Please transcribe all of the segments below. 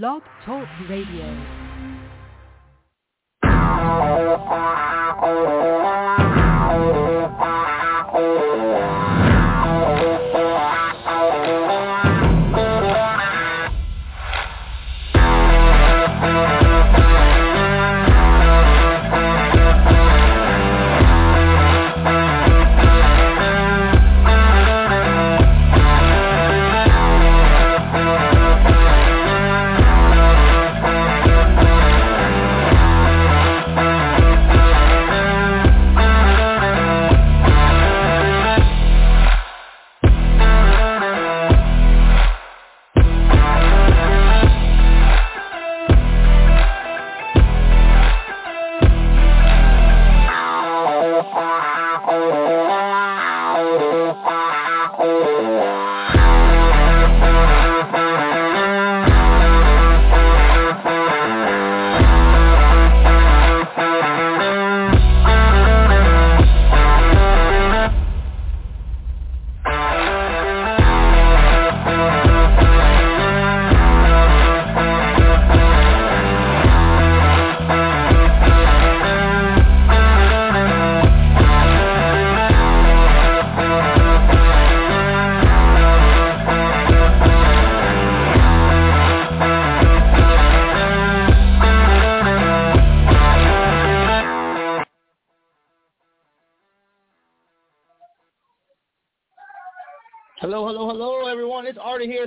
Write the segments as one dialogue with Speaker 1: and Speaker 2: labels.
Speaker 1: Blog Talk Radio.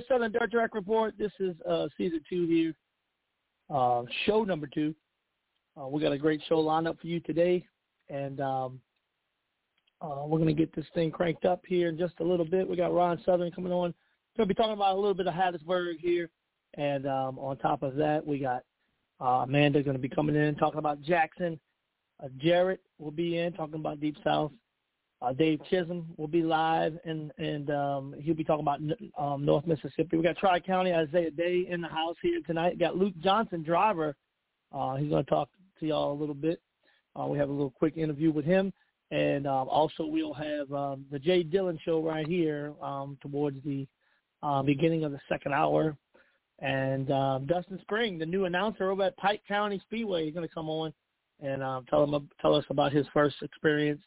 Speaker 2: Southern Dirt Track Report. This is uh, season two here, uh, show number two. Uh, we got a great show lined up for you today, and um, uh, we're going to get this thing cranked up here in just a little bit. We got Ron Southern coming on. We're going to be talking about a little bit of Hattiesburg here, and um, on top of that, we got uh, Amanda going to be coming in talking about Jackson. Uh, Jarrett will be in talking about Deep South. Uh, Dave Chisholm will be live, and and um, he'll be talking about um, North Mississippi. We got Tri County Isaiah Day in the house here tonight. Got Luke Johnson, driver. Uh, he's going to talk to y'all a little bit. Uh, we have a little quick interview with him, and um, also we'll have um, the Jay Dillon show right here um, towards the uh, beginning of the second hour. And um, Dustin Spring, the new announcer over at Pike County Speedway, is going to come on and um, tell him tell us about his first experience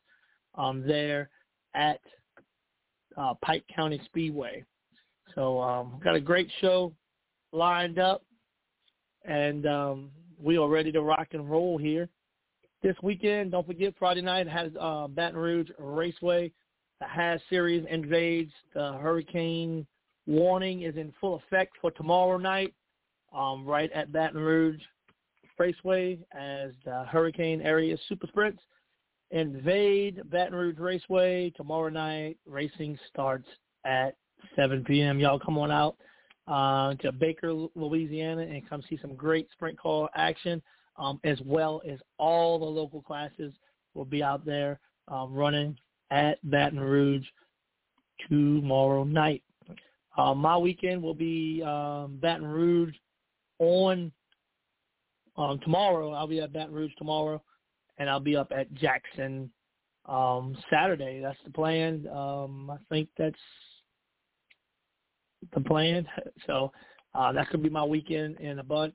Speaker 2: um, there at uh, Pike County Speedway. So um, got a great show lined up, and um, we are ready to rock and roll here. This weekend, don't forget Friday night has uh, Baton Rouge Raceway. The Has Series invades. The hurricane warning is in full effect for tomorrow night, um, right at Baton Rouge Raceway as the hurricane area super sprints invade Baton Rouge Raceway tomorrow night. Racing starts at 7 p.m. Y'all come on out uh, to Baker, Louisiana, and come see some great sprint car action, um, as well as all the local classes will be out there um, running at Baton Rouge tomorrow night. Uh, my weekend will be um, Baton Rouge on um, tomorrow. I'll be at Baton Rouge tomorrow and I'll be up at Jackson um, Saturday. That's the plan. Um, I think that's the plan. So uh, that could be my weekend in a bunch.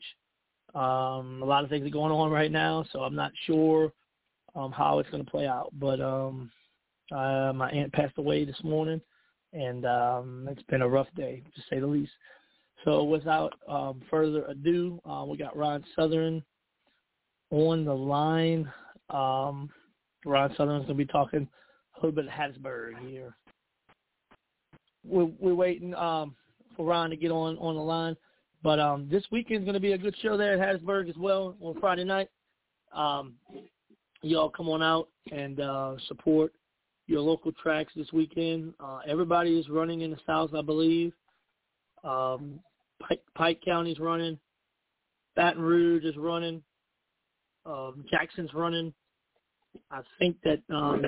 Speaker 2: Um, a lot of things are going on right now, so I'm not sure um, how it's going to play out. But um, uh, my aunt passed away this morning, and um, it's been a rough day, to say the least. So without um, further ado, uh, we got Ron Southern on the line. Um, Ron Southern's going to be talking a little bit of Hattiesburg here. We're, we're waiting um, for Ron to get on, on the line. But um, this weekend's going to be a good show there at Hattiesburg as well on Friday night. Um, y'all come on out and uh, support your local tracks this weekend. Uh, everybody is running in the South, I believe. Um, Pike, Pike County's running. Baton Rouge is running. Um, Jackson's running. I think that um,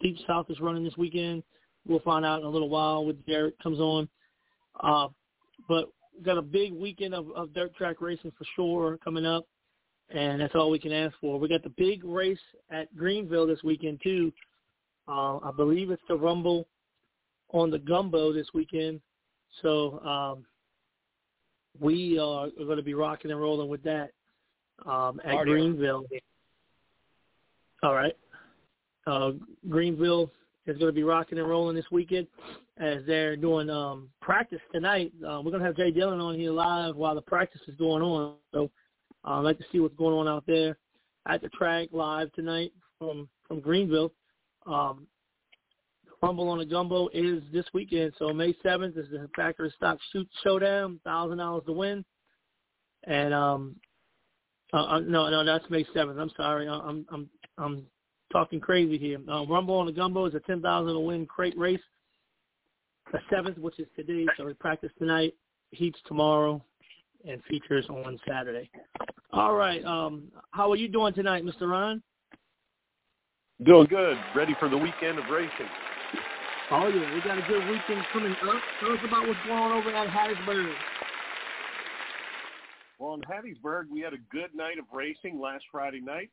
Speaker 2: Deep South is running this weekend. We'll find out in a little while when Derek comes on. Uh, but we've got a big weekend of, of dirt track racing for sure coming up, and that's all we can ask for. We got the big race at Greenville this weekend too. Uh, I believe it's the Rumble on the Gumbo this weekend. So um, we are going to be rocking and rolling with that um, at Greenville. All right. Uh, Greenville is going to be rocking and rolling this weekend as they're doing um, practice tonight. Uh, we're going to have Jay Dillon on here live while the practice is going on. So uh, I'd like to see what's going on out there at the track live tonight from from Greenville. Um, Rumble on the Gumbo is this weekend, so May seventh is the Factory Stock Shoot Showdown, thousand dollars to win, and um, uh, uh, no, no, that's May seventh. I'm sorry, I'm I'm I'm talking crazy here. Uh, Rumble on the Gumbo is a ten thousand to win crate race. The seventh, which is today, so we practice tonight, heats tomorrow, and features on Saturday. All right, um, how are you doing tonight, Mr. Ron?
Speaker 1: Doing good. Ready for the weekend of racing.
Speaker 2: Oh yeah, we got a good weekend coming up. Tell us about what's going on over at Hattiesburg.
Speaker 1: Well, in Hattiesburg, we had a good night of racing last Friday night,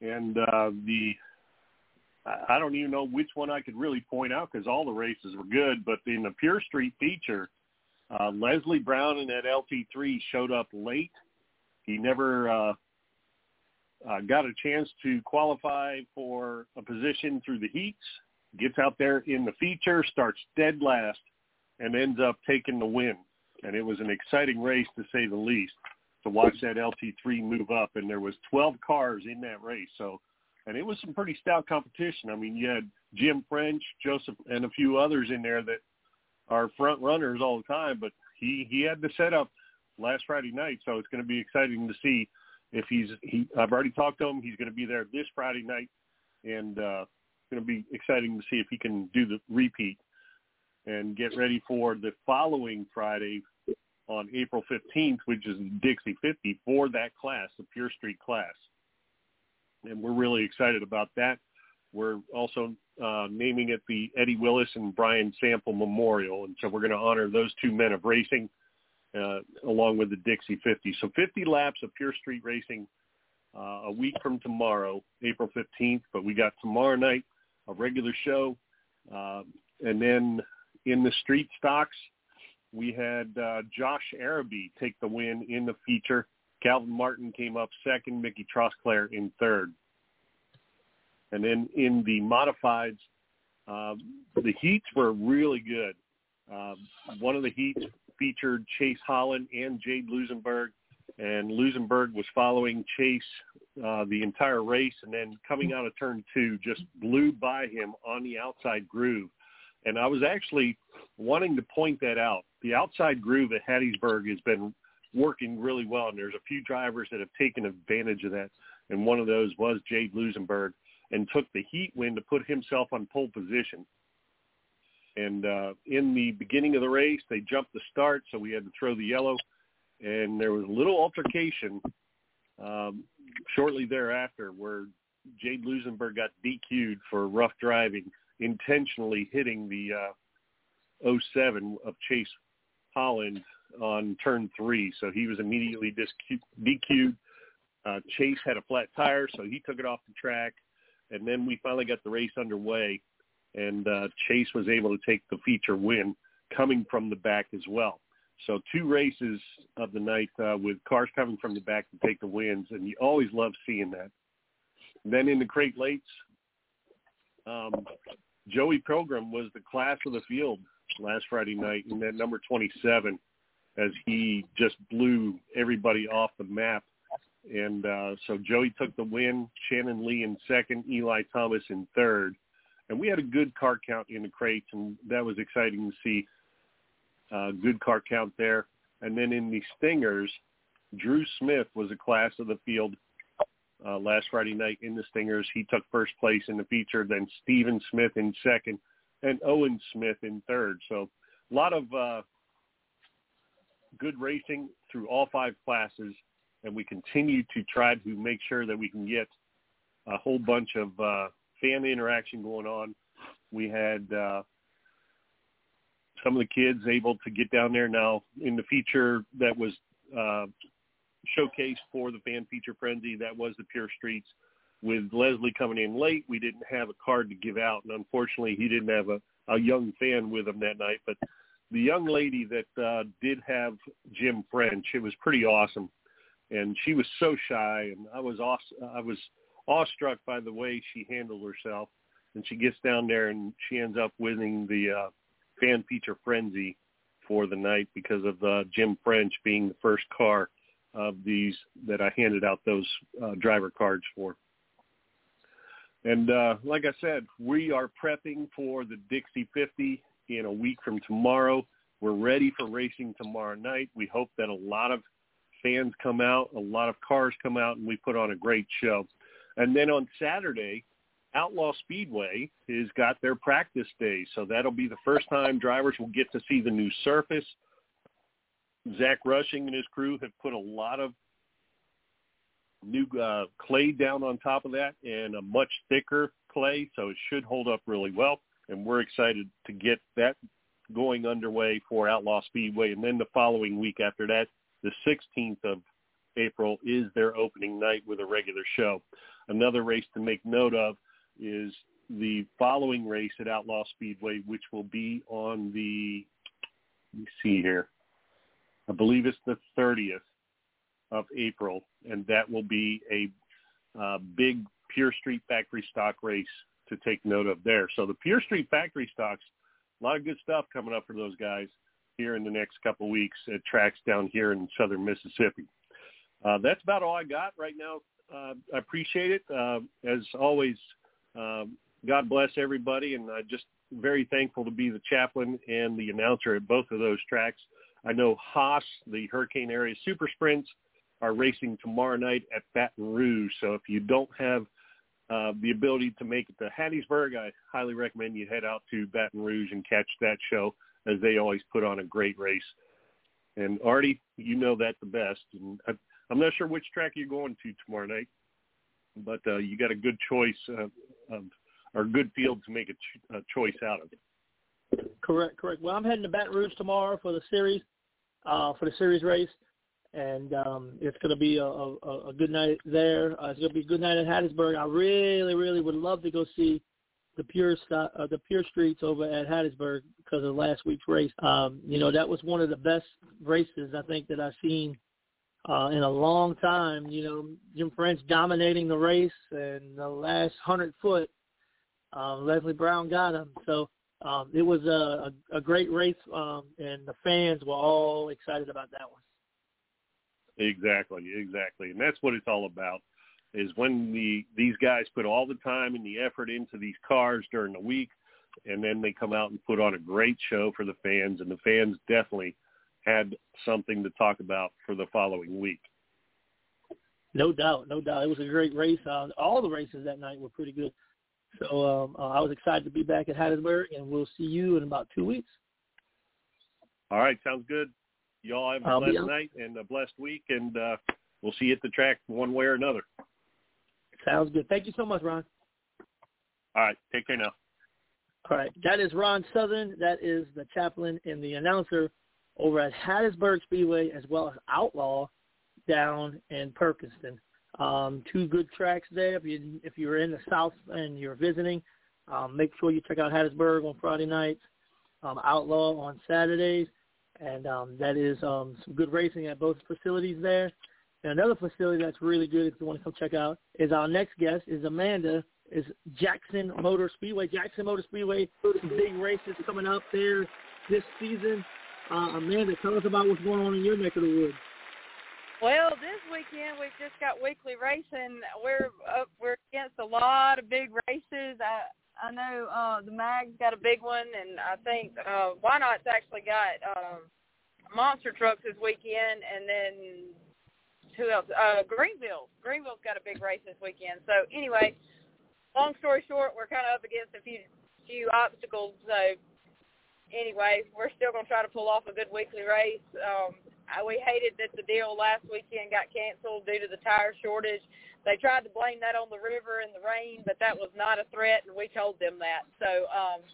Speaker 1: and uh, the I don't even know which one I could really point out because all the races were good. But in the Pure Street feature, uh, Leslie Brown in that LT3 showed up late. He never uh, uh, got a chance to qualify for a position through the heats gets out there in the feature, starts dead last, and ends up taking the win. And it was an exciting race to say the least to watch that LT3 move up. And there was 12 cars in that race. So, and it was some pretty stout competition. I mean, you had Jim French, Joseph, and a few others in there that are front runners all the time. But he he had the setup last Friday night, so it's going to be exciting to see if he's he. I've already talked to him. He's going to be there this Friday night, and uh, it's going to be exciting to see if he can do the repeat and get ready for the following Friday on April 15th, which is Dixie 50 for that class, the Pure Street class. And we're really excited about that. We're also uh, naming it the Eddie Willis and Brian Sample Memorial. And so we're going to honor those two men of racing uh, along with the Dixie 50. So 50 laps of Pure Street Racing uh, a week from tomorrow, April 15th. But we got tomorrow night a regular show. Uh, and then in the street stocks, we had uh, Josh Araby take the win in the feature. Calvin Martin came up second, Mickey Trosclair in third. And then in the modifieds, uh, the heats were really good. Uh, one of the heats featured Chase Holland and Jade Lusenberg and Lusenberg was following Chase uh, the entire race, and then coming out of turn two, just blew by him on the outside groove. And I was actually wanting to point that out. The outside groove at Hattiesburg has been working really well, and there's a few drivers that have taken advantage of that. And one of those was Jade Lusenberg, and took the heat win to put himself on pole position. And uh, in the beginning of the race, they jumped the start, so we had to throw the yellow and there was a little altercation um, shortly thereafter where Jade Lusenberg got DQ'd for rough driving, intentionally hitting the uh, 07 of Chase Holland on turn three. So he was immediately DQ'd. Uh, Chase had a flat tire, so he took it off the track. And then we finally got the race underway, and uh, Chase was able to take the feature win coming from the back as well. So two races of the night uh, with cars coming from the back to take the wins, and you always love seeing that. then in the crate lates, um, Joey Pilgrim was the class of the field last Friday night in that number 27 as he just blew everybody off the map. And uh, so Joey took the win, Shannon Lee in second, Eli Thomas in third. And we had a good car count in the crates, and that was exciting to see. Uh, good car count there. And then in the Stingers, Drew Smith was a class of the field uh, last Friday night in the Stingers. He took first place in the feature, then Steven Smith in second, and Owen Smith in third. So a lot of uh, good racing through all five classes, and we continue to try to make sure that we can get a whole bunch of uh, fan interaction going on. We had uh, some of the kids able to get down there now in the feature that was uh, showcased for the fan feature frenzy. That was the Pure Streets. With Leslie coming in late, we didn't have a card to give out, and unfortunately, he didn't have a, a young fan with him that night. But the young lady that uh, did have Jim French, it was pretty awesome, and she was so shy, and I was aw- I was awestruck by the way she handled herself. And she gets down there and she ends up winning the uh, fan feature frenzy for the night because of uh, Jim French being the first car of these that I handed out those uh, driver cards for. And uh, like I said, we are prepping for the Dixie 50 in a week from tomorrow. We're ready for racing tomorrow night. We hope that a lot of fans come out, a lot of cars come out, and we put on a great show. And then on Saturday, Outlaw Speedway has got their practice day, so that'll be the first time drivers will get to see the new surface. Zach Rushing and his crew have put a lot of new uh, clay down on top of that and a much thicker clay, so it should hold up really well. And we're excited to get that going underway for Outlaw Speedway. And then the following week after that, the 16th of April, is their opening night with a regular show. Another race to make note of is the following race at Outlaw Speedway, which will be on the, let me see here, I believe it's the 30th of April, and that will be a uh, big Pure Street Factory Stock race to take note of there. So the Pure Street Factory Stocks, a lot of good stuff coming up for those guys here in the next couple weeks at tracks down here in southern Mississippi. Uh, that's about all I got right now. Uh, I appreciate it. Uh, as always, um, God bless everybody, and I'm just very thankful to be the chaplain and the announcer at both of those tracks. I know Haas, the Hurricane Area Super Sprints, are racing tomorrow night at Baton Rouge. So if you don't have uh, the ability to make it to Hattiesburg, I highly recommend you head out to Baton Rouge and catch that show, as they always put on a great race. And Artie, you know that the best. And I'm not sure which track you're going to tomorrow night, but uh, you got a good choice uh, of, or good field to make a, ch- a choice out of.
Speaker 2: Correct, correct. Well, I'm heading to Baton Rouge tomorrow for the series, uh, for the series race, and um, it's going to be a, a, a good night there. Uh, it's going to be a good night at Hattiesburg. I really, really would love to go see the pure uh, the pure streets over at Hattiesburg because of last week's race. Um, you know, that was one of the best races I think that I've seen uh, in a long time. You know, Jim French dominating the race, and the last hundred foot, um, Leslie Brown got him. So um, it was a, a, a great race, um, and the fans were all excited about that one.
Speaker 1: Exactly, exactly, and that's what it's all about. Is when the these guys put all the time and the effort into these cars during the week, and then they come out and put on a great show for the fans, and the fans definitely had something to talk about for the following week.
Speaker 2: No doubt, no doubt. It was a great race. Uh, all the races that night were pretty good. So um, uh, I was excited to be back at Hattiesburg, and we'll see you in about two weeks.
Speaker 1: All right, sounds good. Y'all have a I'll blessed night and a blessed week, and uh, we'll see you at the track one way or another.
Speaker 2: Sounds good. Thank you so much, Ron.
Speaker 1: All right, take care now.
Speaker 2: All right, that is Ron Southern. That is the chaplain and the announcer over at Hattiesburg Speedway as well as Outlaw down in Perkinston. Um, two good tracks there. If you if you're in the South and you're visiting, um, make sure you check out Hattiesburg on Friday nights, um, Outlaw on Saturdays, and um, that is um, some good racing at both facilities there. And another facility that's really good if you want to come check out is our next guest is Amanda is Jackson Motor Speedway. Jackson Motor Speedway, big races coming up there this season. Uh, Amanda, tell us about what's going on in your neck of the woods.
Speaker 3: Well, this weekend we've just got weekly racing. We're up, we're against a lot of big races. I I know uh, the Mag's got a big one, and I think uh, Why Not's actually got um, monster trucks this weekend, and then who else? Uh, Greenville. Greenville's got a big race this weekend. So anyway, long story short, we're kind of up against a few few obstacles. So anyway, we're still going to try to pull off a good weekly race. Um, we hated that the deal last weekend got canceled due to the tire shortage. They tried to blame that on the river and the rain, but that was not a threat, and we told them that. So um,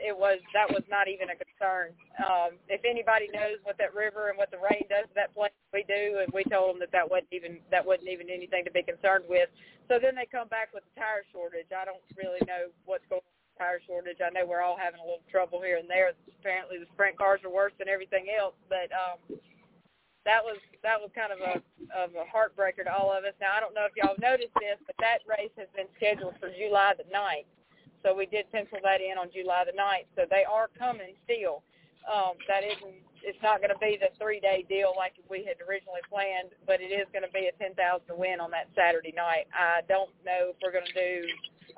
Speaker 3: it was that was not even a concern. Um, if anybody knows what that river and what the rain does to that place, we do, and we told them that that wasn't even that wasn't even anything to be concerned with. So then they come back with the tire shortage. I don't really know what's going on with the tire shortage. I know we're all having a little trouble here and there. Apparently, the sprint cars are worse than everything else, but um, that was that was kind of a of a heartbreaker to all of us. Now I don't know if y'all noticed this, but that race has been scheduled for July the ninth. So we did pencil that in on July the ninth. So they are coming still. Um, that isn't it's not going to be the three day deal like we had originally planned, but it is going to be a ten thousand win on that Saturday night. I don't know if we're going to do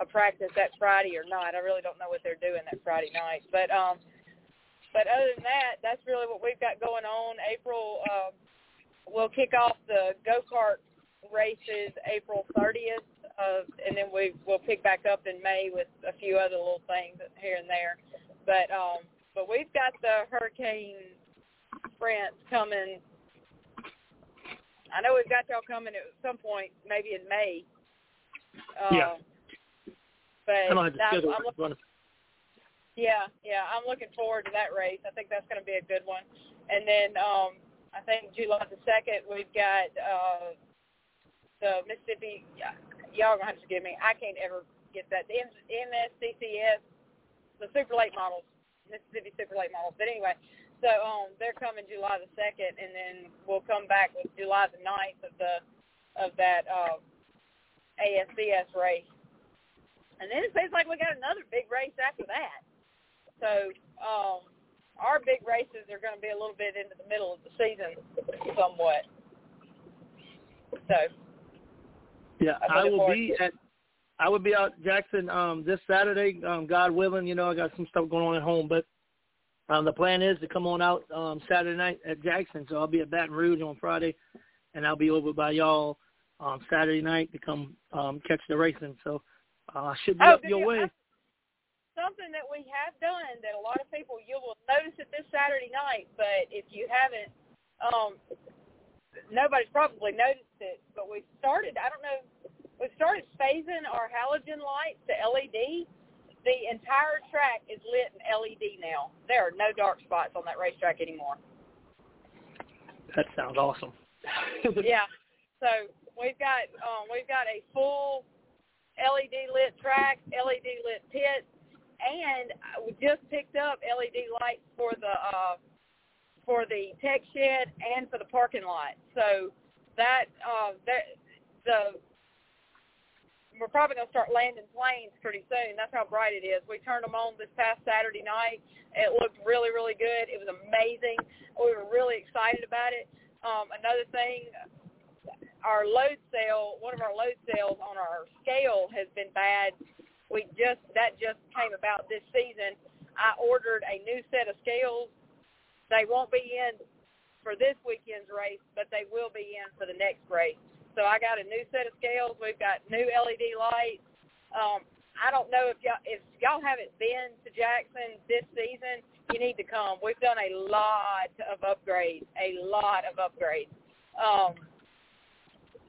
Speaker 3: a practice that Friday or not. I really don't know what they're doing that Friday night, but um, but other than that, that's really what we've got going on. April, um, we'll kick off the go kart races April 30th, uh, and then we we'll pick back up in May with a few other little things here and there. But um, but we've got the hurricane sprints coming. I know we've got y'all coming at some point, maybe in May.
Speaker 2: Uh, yeah.
Speaker 3: But
Speaker 2: I'm, I'm
Speaker 3: looking, yeah, yeah, I'm looking forward to that race. I think that's going to be a good one. And then um, I think July the second, we've got uh, the Mississippi. Y'all gonna have to forgive me. I can't ever get that. The MSCCS, the super late models, Mississippi super late models. But anyway, so um, they're coming July the second, and then we'll come back with July the 9th of the of that uh, ASCS race. And then it seems like we got another big race after that. So um, our big races are going to be a little bit into the middle of the season, somewhat. So.
Speaker 2: Yeah, I will be at. I will be out Jackson um this Saturday, um, God willing. You know, I got some stuff going on at home, but um, the plan is to come on out um, Saturday night at Jackson. So I'll be at Baton Rouge on Friday, and I'll be over by y'all um, Saturday night to come um, catch the racing. So uh, I should be
Speaker 3: oh,
Speaker 2: up your
Speaker 3: you,
Speaker 2: way.
Speaker 3: Something that we have done that a lot of people you will notice it this Saturday night, but if you haven't, um, nobody's probably noticed it. But we started. I don't know. We started phasing our halogen lights to LED the entire track is lit in LED now. There are no dark spots on that racetrack anymore.
Speaker 2: That sounds awesome.
Speaker 3: yeah. So we've got um, we've got a full LED lit track, LED lit pit, and we just picked up LED lights for the uh, for the tech shed and for the parking lot. So that uh, that the we're probably going to start landing planes pretty soon. That's how bright it is. We turned them on this past Saturday night. It looked really, really good. It was amazing. We were really excited about it. Um, another thing, our load cell, one of our load cells on our scale has been bad. We just that just came about this season. I ordered a new set of scales. They won't be in for this weekend's race, but they will be in for the next race. So I got a new set of scales. We've got new LED lights. Um, I don't know if y'all if y'all haven't been to Jackson this season, you need to come. We've done a lot of upgrades, a lot of upgrades. Um,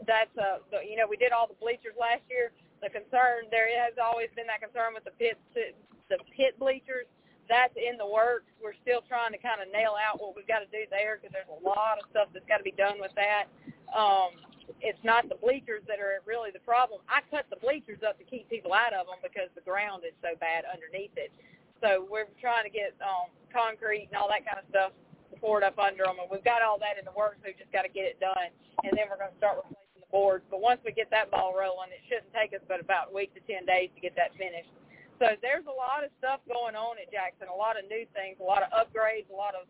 Speaker 3: that's uh, the, you know we did all the bleachers last year. The concern there has always been that concern with the pit the pit bleachers. That's in the works. We're still trying to kind of nail out what we've got to do there because there's a lot of stuff that's got to be done with that. Um, it's not the bleachers that are really the problem. I cut the bleachers up to keep people out of them because the ground is so bad underneath it. So we're trying to get um, concrete and all that kind of stuff poured up under them, and we've got all that in the works. We've just got to get it done, and then we're going to start replacing the boards. But once we get that ball rolling, it shouldn't take us but about a week to ten days to get that finished. So there's a lot of stuff going on at Jackson, a lot of new things, a lot of upgrades, a lot of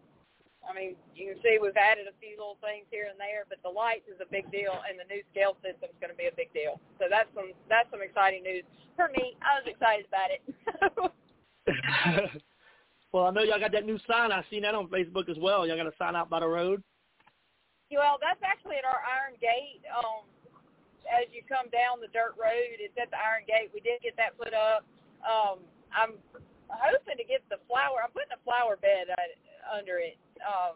Speaker 3: I mean, you can see we've added a few little things here and there, but the lights is a big deal, and the new scale system is going to be a big deal. So that's some that's some exciting news for me. I was excited about it.
Speaker 2: well, I know y'all got that new sign. I seen that on Facebook as well. Y'all got a sign out by the road.
Speaker 3: Well, that's actually at our Iron Gate. Um, as you come down the dirt road, it's at the Iron Gate. We did get that put up. Um, I'm hoping to get the flower. I'm putting a flower bed under it um,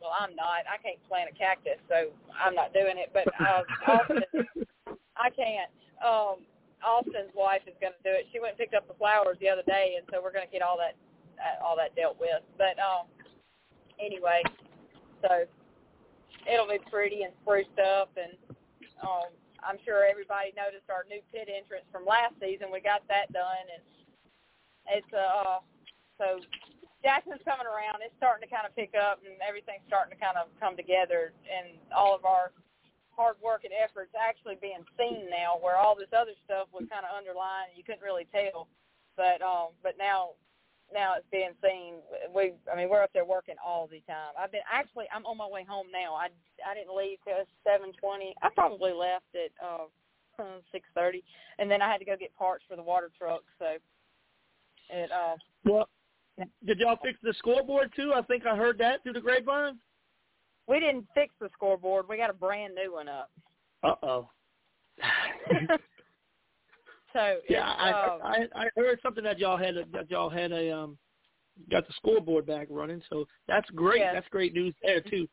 Speaker 3: well, I'm not. I can't plant a cactus, so I'm not doing it. But uh, Austin, I can't. Um, Austin's wife is going to do it. She went and picked up the flowers the other day, and so we're going to get all that uh, all that dealt with. But um, anyway, so it'll be pretty and spruced up, and um, I'm sure everybody noticed our new pit entrance from last season. We got that done, and it's uh so Jackson's coming around. It's starting to kind of pick up, and everything's starting to kind of come together, and all of our hard work and efforts actually being seen now, where all this other stuff was kind of underlined and you couldn't really tell. But um, but now now it's being seen. We, I mean, we're up there working all the time. I've been actually, I'm on my way home now. I I didn't leave till seven twenty. I probably left at uh six thirty, and then I had to go get parts for the water truck. So it uh.
Speaker 2: Well, did y'all fix the scoreboard too? I think I heard that through the grapevine.
Speaker 3: We didn't fix the scoreboard. We got a brand new one up.
Speaker 2: Uh oh.
Speaker 3: so
Speaker 2: yeah, I,
Speaker 3: uh,
Speaker 2: I I heard something that y'all had a, that y'all had a um got the scoreboard back running. So that's great.
Speaker 3: Yes.
Speaker 2: That's great news there too.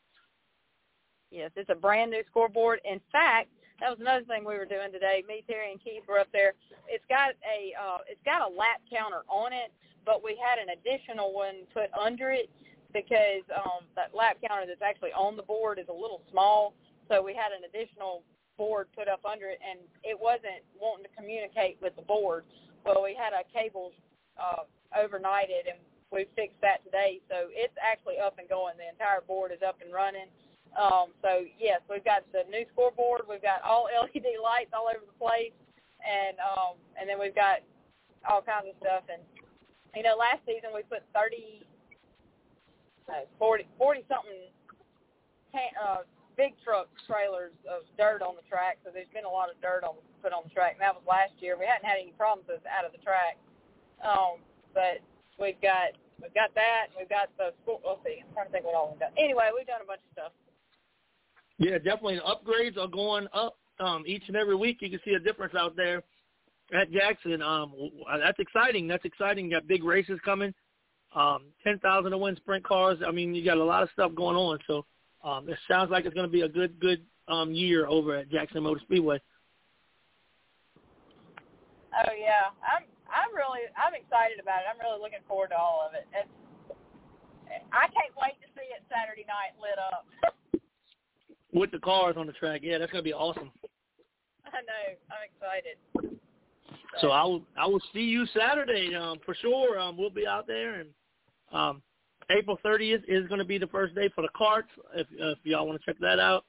Speaker 3: Yes, it's a brand new scoreboard. In fact, that was another thing we were doing today. Me, Terry, and Keith were up there. It's got a uh, it's got a lap counter on it, but we had an additional one put under it because um, that lap counter that's actually on the board is a little small. So we had an additional board put up under it, and it wasn't wanting to communicate with the board. Well, we had a cable uh, overnighted, and we fixed that today. So it's actually up and going. The entire board is up and running. Um, so yes, we've got the new scoreboard. We've got all LED lights all over the place, and um, and then we've got all kinds of stuff. And you know, last season we put 30, uh, 40, 40 something can, uh, big truck trailers of dirt on the track. So there's been a lot of dirt on put on the track. And that was last year. We hadn't had any problems with out of the track. Um, but we've got we've got that. We've got the school. Let's see. I'm trying to think what all we've got. Anyway, we've done a bunch of stuff.
Speaker 2: Yeah, definitely. The upgrades are going up um, each and every week. You can see a difference out there at Jackson. Um, that's exciting. That's exciting. You got big races coming. Um, ten thousand to win sprint cars. I mean, you got a lot of stuff going on. So um, it sounds like it's going to be a good, good um, year over at Jackson Motor Speedway.
Speaker 3: Oh yeah, I'm I'm really I'm excited about it. I'm really looking forward to all of it. It's, I can't wait to see it Saturday night lit up.
Speaker 2: With the cars on the track, yeah, that's going to be awesome.
Speaker 3: I know. I'm excited.
Speaker 2: So I will I will see you Saturday um, for sure. Um, we'll be out there, and um, April 30th is going to be the first day for the carts. If, uh, if y'all want to check that out,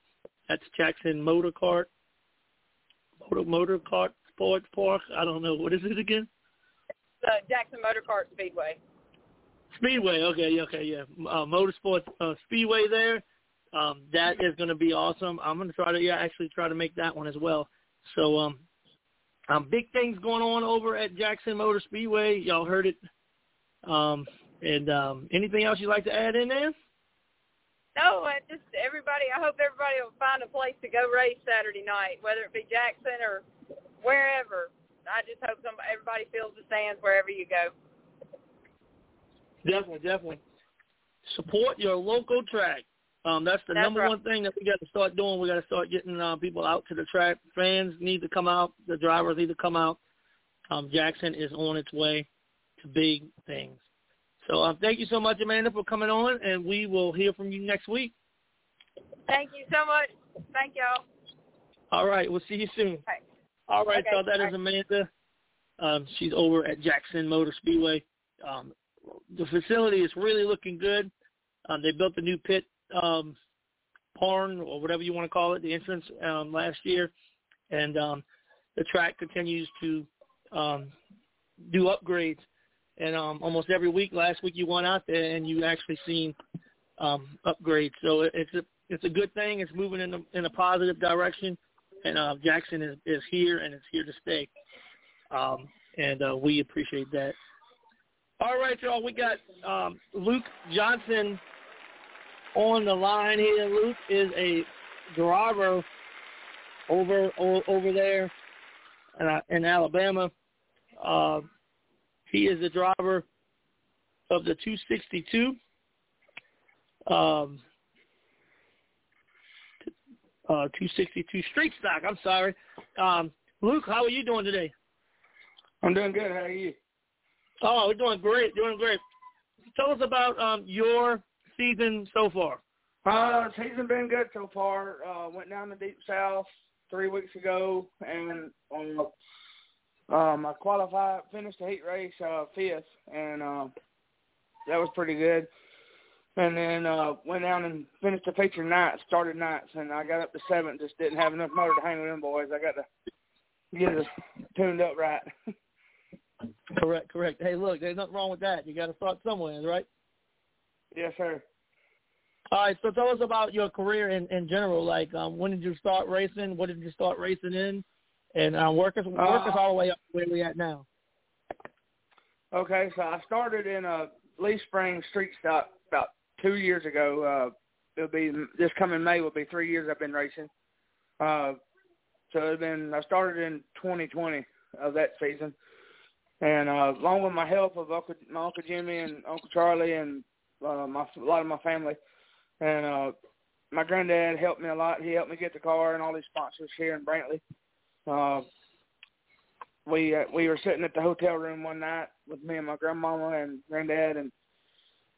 Speaker 2: that's Jackson Motor Kart, Motor Motor Kart Sports Park. I don't know what is it again.
Speaker 3: The Jackson Motor Kart Speedway.
Speaker 2: Speedway. Okay. Okay. Yeah. Uh, Motorsports uh, Speedway there. Um, that is going to be awesome. I'm going to try to yeah actually try to make that one as well. So um, um, big things going on over at Jackson Motor Speedway. Y'all heard it. Um, and um, anything else you'd like to add in there?
Speaker 3: No, I just everybody. I hope everybody will find a place to go race Saturday night, whether it be Jackson or wherever. I just hope some everybody fills the stands wherever you go.
Speaker 2: Definitely, definitely. Support your local track. Um, that's the
Speaker 3: That's
Speaker 2: number
Speaker 3: right.
Speaker 2: one thing that we got to start doing. We got to start getting uh, people out to the track. Fans need to come out. The drivers need to come out. Um, Jackson is on its way to big things. So um, thank you so much, Amanda, for coming on, and we will hear from you next week.
Speaker 3: Thank you so much. Thank y'all.
Speaker 2: All right, we'll see you soon.
Speaker 3: Okay.
Speaker 2: All right,
Speaker 3: Okay,
Speaker 2: so that
Speaker 3: all
Speaker 2: is Amanda. Um, she's over at Jackson Motor Speedway. Um, the facility is really looking good. Um, they built the new pit um, barn or whatever you want to call it, the entrance um, last year, and um, the track continues to um, do upgrades. And um, almost every week, last week you went out there and you actually seen um, upgrades. So it, it's a it's a good thing. It's moving in a, in a positive direction, and uh, Jackson is, is here and it's here to stay. Um, and uh, we appreciate that. All right, y'all. We got um, Luke Johnson on the line here. Luke is a driver over over there in, uh, in Alabama. Uh, he is the driver of the 262. Um, uh, 262 street stock. I'm sorry. Um, Luke, how are you doing today?
Speaker 4: I'm doing good. How are you?
Speaker 2: Oh, we're doing great, doing great. Tell us about um, your season so far.
Speaker 4: Uh, season been good so far. Uh, went down to Deep South three weeks ago, and uh, Um, I qualified, finished the heat race uh, fifth, and uh, that was pretty good. And then uh, went down and finished the feature night, started nights, and I got up to seventh. Just didn't have enough motor to hang with them boys. I got to get it tuned up right.
Speaker 2: correct, correct. Hey, look, there's nothing wrong with that. You got to start somewhere, right?
Speaker 4: Yes, sir.
Speaker 2: All right, so tell us about your career in, in general. Like, um, when did you start racing? What did you start racing in? And um, work us, work us
Speaker 4: Uh,
Speaker 2: all the way up where we at now.
Speaker 4: Okay, so I started in a leaf spring street stock about two years ago. Uh, it'll be this coming May will be three years I've been racing. Uh, so it's been I started in 2020 of that season, and uh, along with my help of Uncle my Uncle Jimmy and Uncle Charlie and uh, my a lot of my family, and uh, my granddad helped me a lot. He helped me get the car and all these sponsors here in Brantley. Uh, we uh, we were sitting at the hotel room one night with me and my grandmama and granddad, and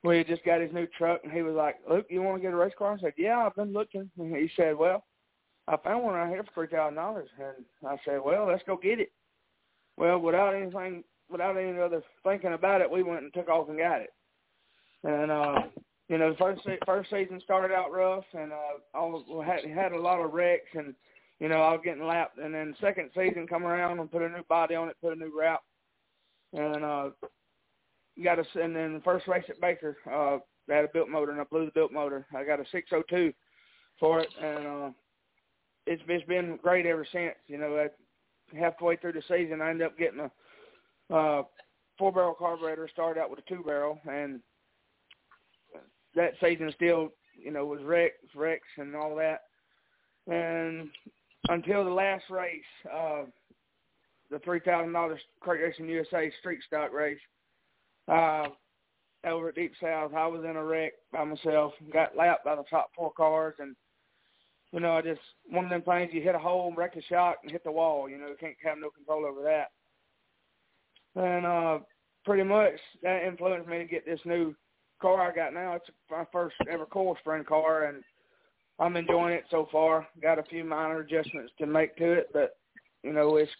Speaker 4: we had just got his new truck, and he was like, "Luke, you want to get a race car?" I said, "Yeah, I've been looking." And he said, "Well, I found one right here for three thousand dollars," and I said, "Well, let's go get it." Well, without anything, without any other thinking about it, we went and took off and got it. And uh, you know, the first first season started out rough, and uh, all had had a lot of wrecks and you know, I was getting lapped. And then second season come around and put a new body on it, put a new wrap, and uh, got us. And then the first race at Baker, uh, they had a built motor, and I blew the built motor. I got a 602 for it, and uh, it's it's been great ever since. You know, at halfway through the season, I ended up getting a uh, four barrel carburetor. Started out with a two barrel, and that season still, you know, was wrecks, wrecks, and all that. And until the last race, uh, the three thousand dollars Crate Racing USA Street Stock race, uh, over at Deep South, I was in a wreck by myself. Got lapped by the top four cars, and you know, I just one of them things. You hit a hole, wreck a shot, and hit the wall. You know, you can't have no control over that. And uh, pretty much that influenced me to get this new car I got now. It's my first ever coil spring car, and I'm enjoying it so far. Got a few minor adjustments to make to it, but you know, it's.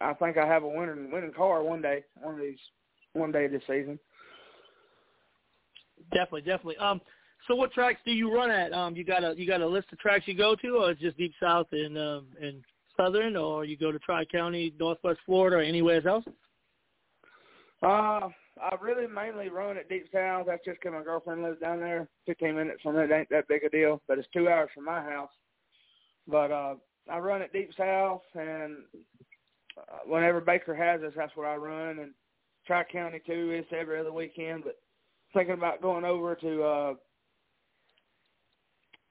Speaker 4: I think I have a winning winning car one day, one of these, one day this season.
Speaker 2: Definitely, definitely. Um, so what tracks do you run at? Um, you got a you got a list of tracks you go to, or it's just Deep South and um and Southern, or you go to Tri County, Northwest Florida, or anywhere else?
Speaker 4: Uh, I really mainly run at Deep South. That's just 'cause my girlfriend lives down there. 15 minutes from it ain't that big a deal, but it's two hours from my house. But uh, I run at Deep South, and uh, whenever Baker has us, that's where I run. And Tri County too. It's every other weekend. But thinking about going over to uh,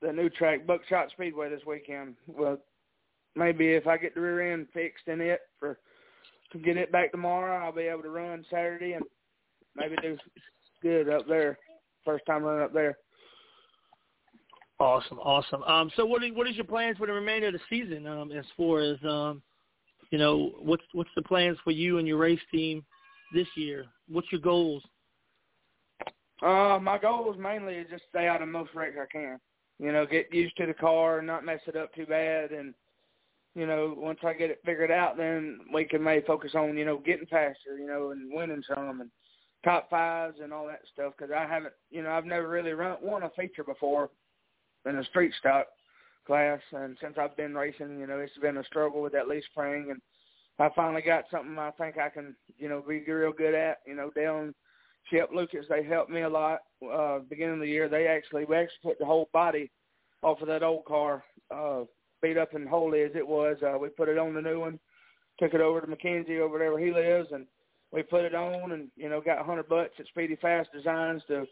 Speaker 4: the new track, Buckshot Speedway, this weekend. Well, maybe if I get the rear end fixed in it for get it back tomorrow, I'll be able to run Saturday and maybe do good up there. First time running up there.
Speaker 2: Awesome, awesome. Um, so what is, what is your plans for the remainder of the season? Um, as far as um, you know, what's what's the plans for you and your race team this year? What's your goals?
Speaker 4: Uh, my goal is mainly to just stay out of most wrecks I can. You know, get used to the car not mess it up too bad. And you know, once I get it figured out, then we can maybe focus on you know getting faster, you know, and winning some and top fives and all that stuff. Because I haven't, you know, I've never really run won a feature before in a street stock class, and since I've been racing, you know, it's been a struggle with that leaf spring, and I finally got something I think I can, you know, be real good at. You know, Dale and Chip Lucas, they helped me a lot. Uh, beginning of the year, they actually we actually took the whole body off of that old car, uh, beat up and holy as it was. Uh, we put it on the new one, took it over to McKenzie over there where he lives, and we put it on, and you know, got a hundred bucks at Speedy Fast Designs to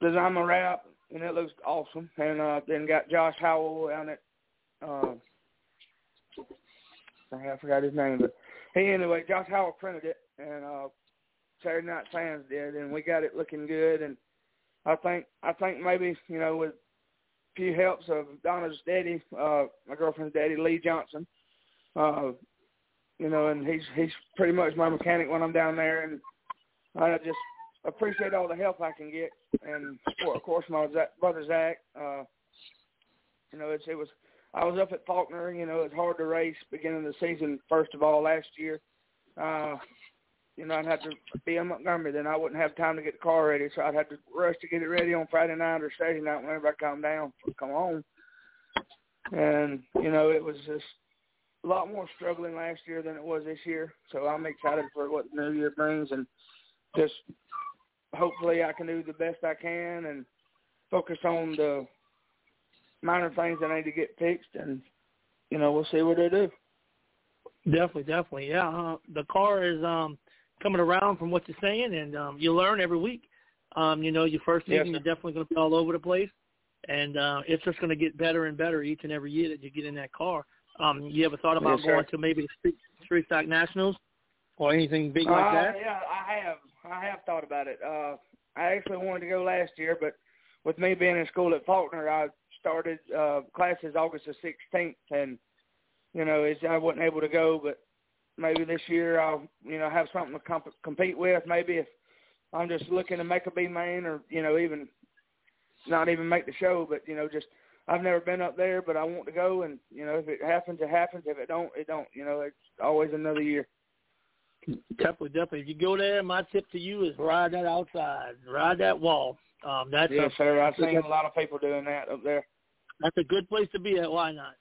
Speaker 4: design my wrap, and it looks awesome. And uh, then got Josh Howell down at. Uh, I forgot his name, but he anyway, Josh Howell printed it, and uh, Saturday Night Fans did, and we got it looking good. And I think I think maybe you know with a few helps of Donna's daddy, uh, my girlfriend's daddy, Lee Johnson, uh, you know, and he's he's pretty much my mechanic when I'm down there, and I just appreciate all the help I can get, and of course my brother Zach. Uh, you know, it's, it was I was up at Faulkner. You know, it's hard to race beginning of the season. First of all, last year, uh, you know, I'd have to be in Montgomery. Then I wouldn't have time to get the car ready, so I'd have to rush to get it ready on Friday night or Saturday night whenever I come down, come home. And you know, it was just a lot more struggling last year than it was this year. So I'm excited for what the new year brings, and just hopefully I can do the best I can and focus on the minor things that need to get fixed, and you know we'll see what they do.
Speaker 2: Definitely, definitely, yeah. Uh, the car is um coming around from what you're saying, and um you learn every week. Um, you know, your first season,
Speaker 4: yes,
Speaker 2: you're definitely going to be all over the place, and uh, it's just going to get better and better each and every year that you get in that car. Um, you ever thought about
Speaker 4: yes,
Speaker 2: going to maybe the street, street stock nationals or anything big like
Speaker 4: uh,
Speaker 2: that?
Speaker 4: Yeah, I have. I have thought about it. Uh, I actually wanted to go last year, but with me being in school at Faulkner, I started uh, classes August the 16th, and you know, is I wasn't able to go. But maybe this year I'll, you know, have something to comp- compete with. Maybe if I'm just looking to make a B main, or you know, even not even make the show, but you know, just I've never been up there, but I want to go, and you know, if it happens, it happens. If it don't, it don't. You know, it's always another year.
Speaker 2: Definitely, definitely. If you go there, my tip to you is ride that outside, ride that wall. Um, that's
Speaker 4: yes,
Speaker 2: a,
Speaker 4: sir. I've seen a lot of people doing that up there.
Speaker 2: That's a good place to be at. Why not?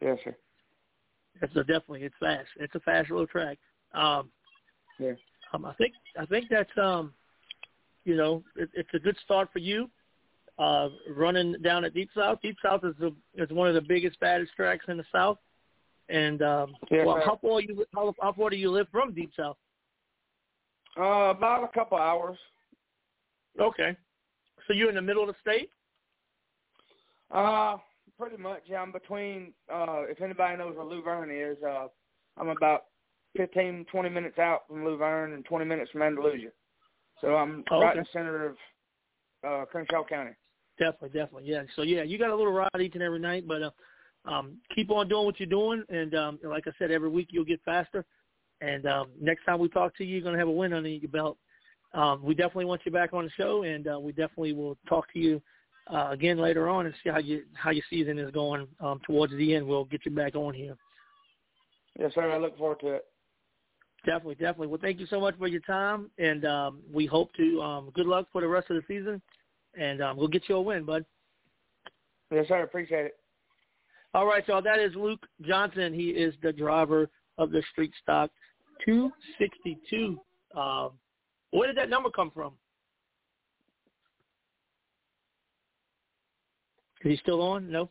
Speaker 4: Yes, sir.
Speaker 2: It's a, definitely it's fast. It's a fast little track. Um,
Speaker 4: yeah.
Speaker 2: Um, I think I think that's um, you know, it, it's a good start for you. Uh, running down at Deep South. Deep South is the is one of the biggest, baddest tracks in the South. And um,
Speaker 4: yes,
Speaker 2: well,
Speaker 4: sir.
Speaker 2: how far you how, how far do you live from Deep South?
Speaker 4: Uh, about a couple hours.
Speaker 2: Okay. So you're in the middle of the state?
Speaker 4: Uh, pretty much. Yeah, I'm between. Uh, if anybody knows where Luverne is, uh, I'm about fifteen, twenty minutes out from Luverne and 20 minutes from Andalusia. So I'm
Speaker 2: Oh,
Speaker 4: right in the center of uh, Crenshaw County.
Speaker 2: Definitely, definitely, yeah. So yeah, you got a little ride each and every night, but uh, um, keep on doing what you're doing, and um, like I said, every week you'll get faster. And um, next time we talk to you, you're gonna have a win under your belt. Um, we definitely want you back on the show, and uh, we definitely will talk to you uh, again later on and see how you how your season is going um, towards the end. We'll get you back on here.
Speaker 4: Yes, sir. I look forward to it.
Speaker 2: Definitely, definitely. Well, thank you so much for your time, and um, we hope to um, good luck for the rest of the season, and um, we'll get you a win, bud.
Speaker 4: Yes, sir. Appreciate it.
Speaker 2: All right, y'all. That is Luke Johnson. He is the driver of the Street Stock 262. Um, where did that number come from? Is he still on? No.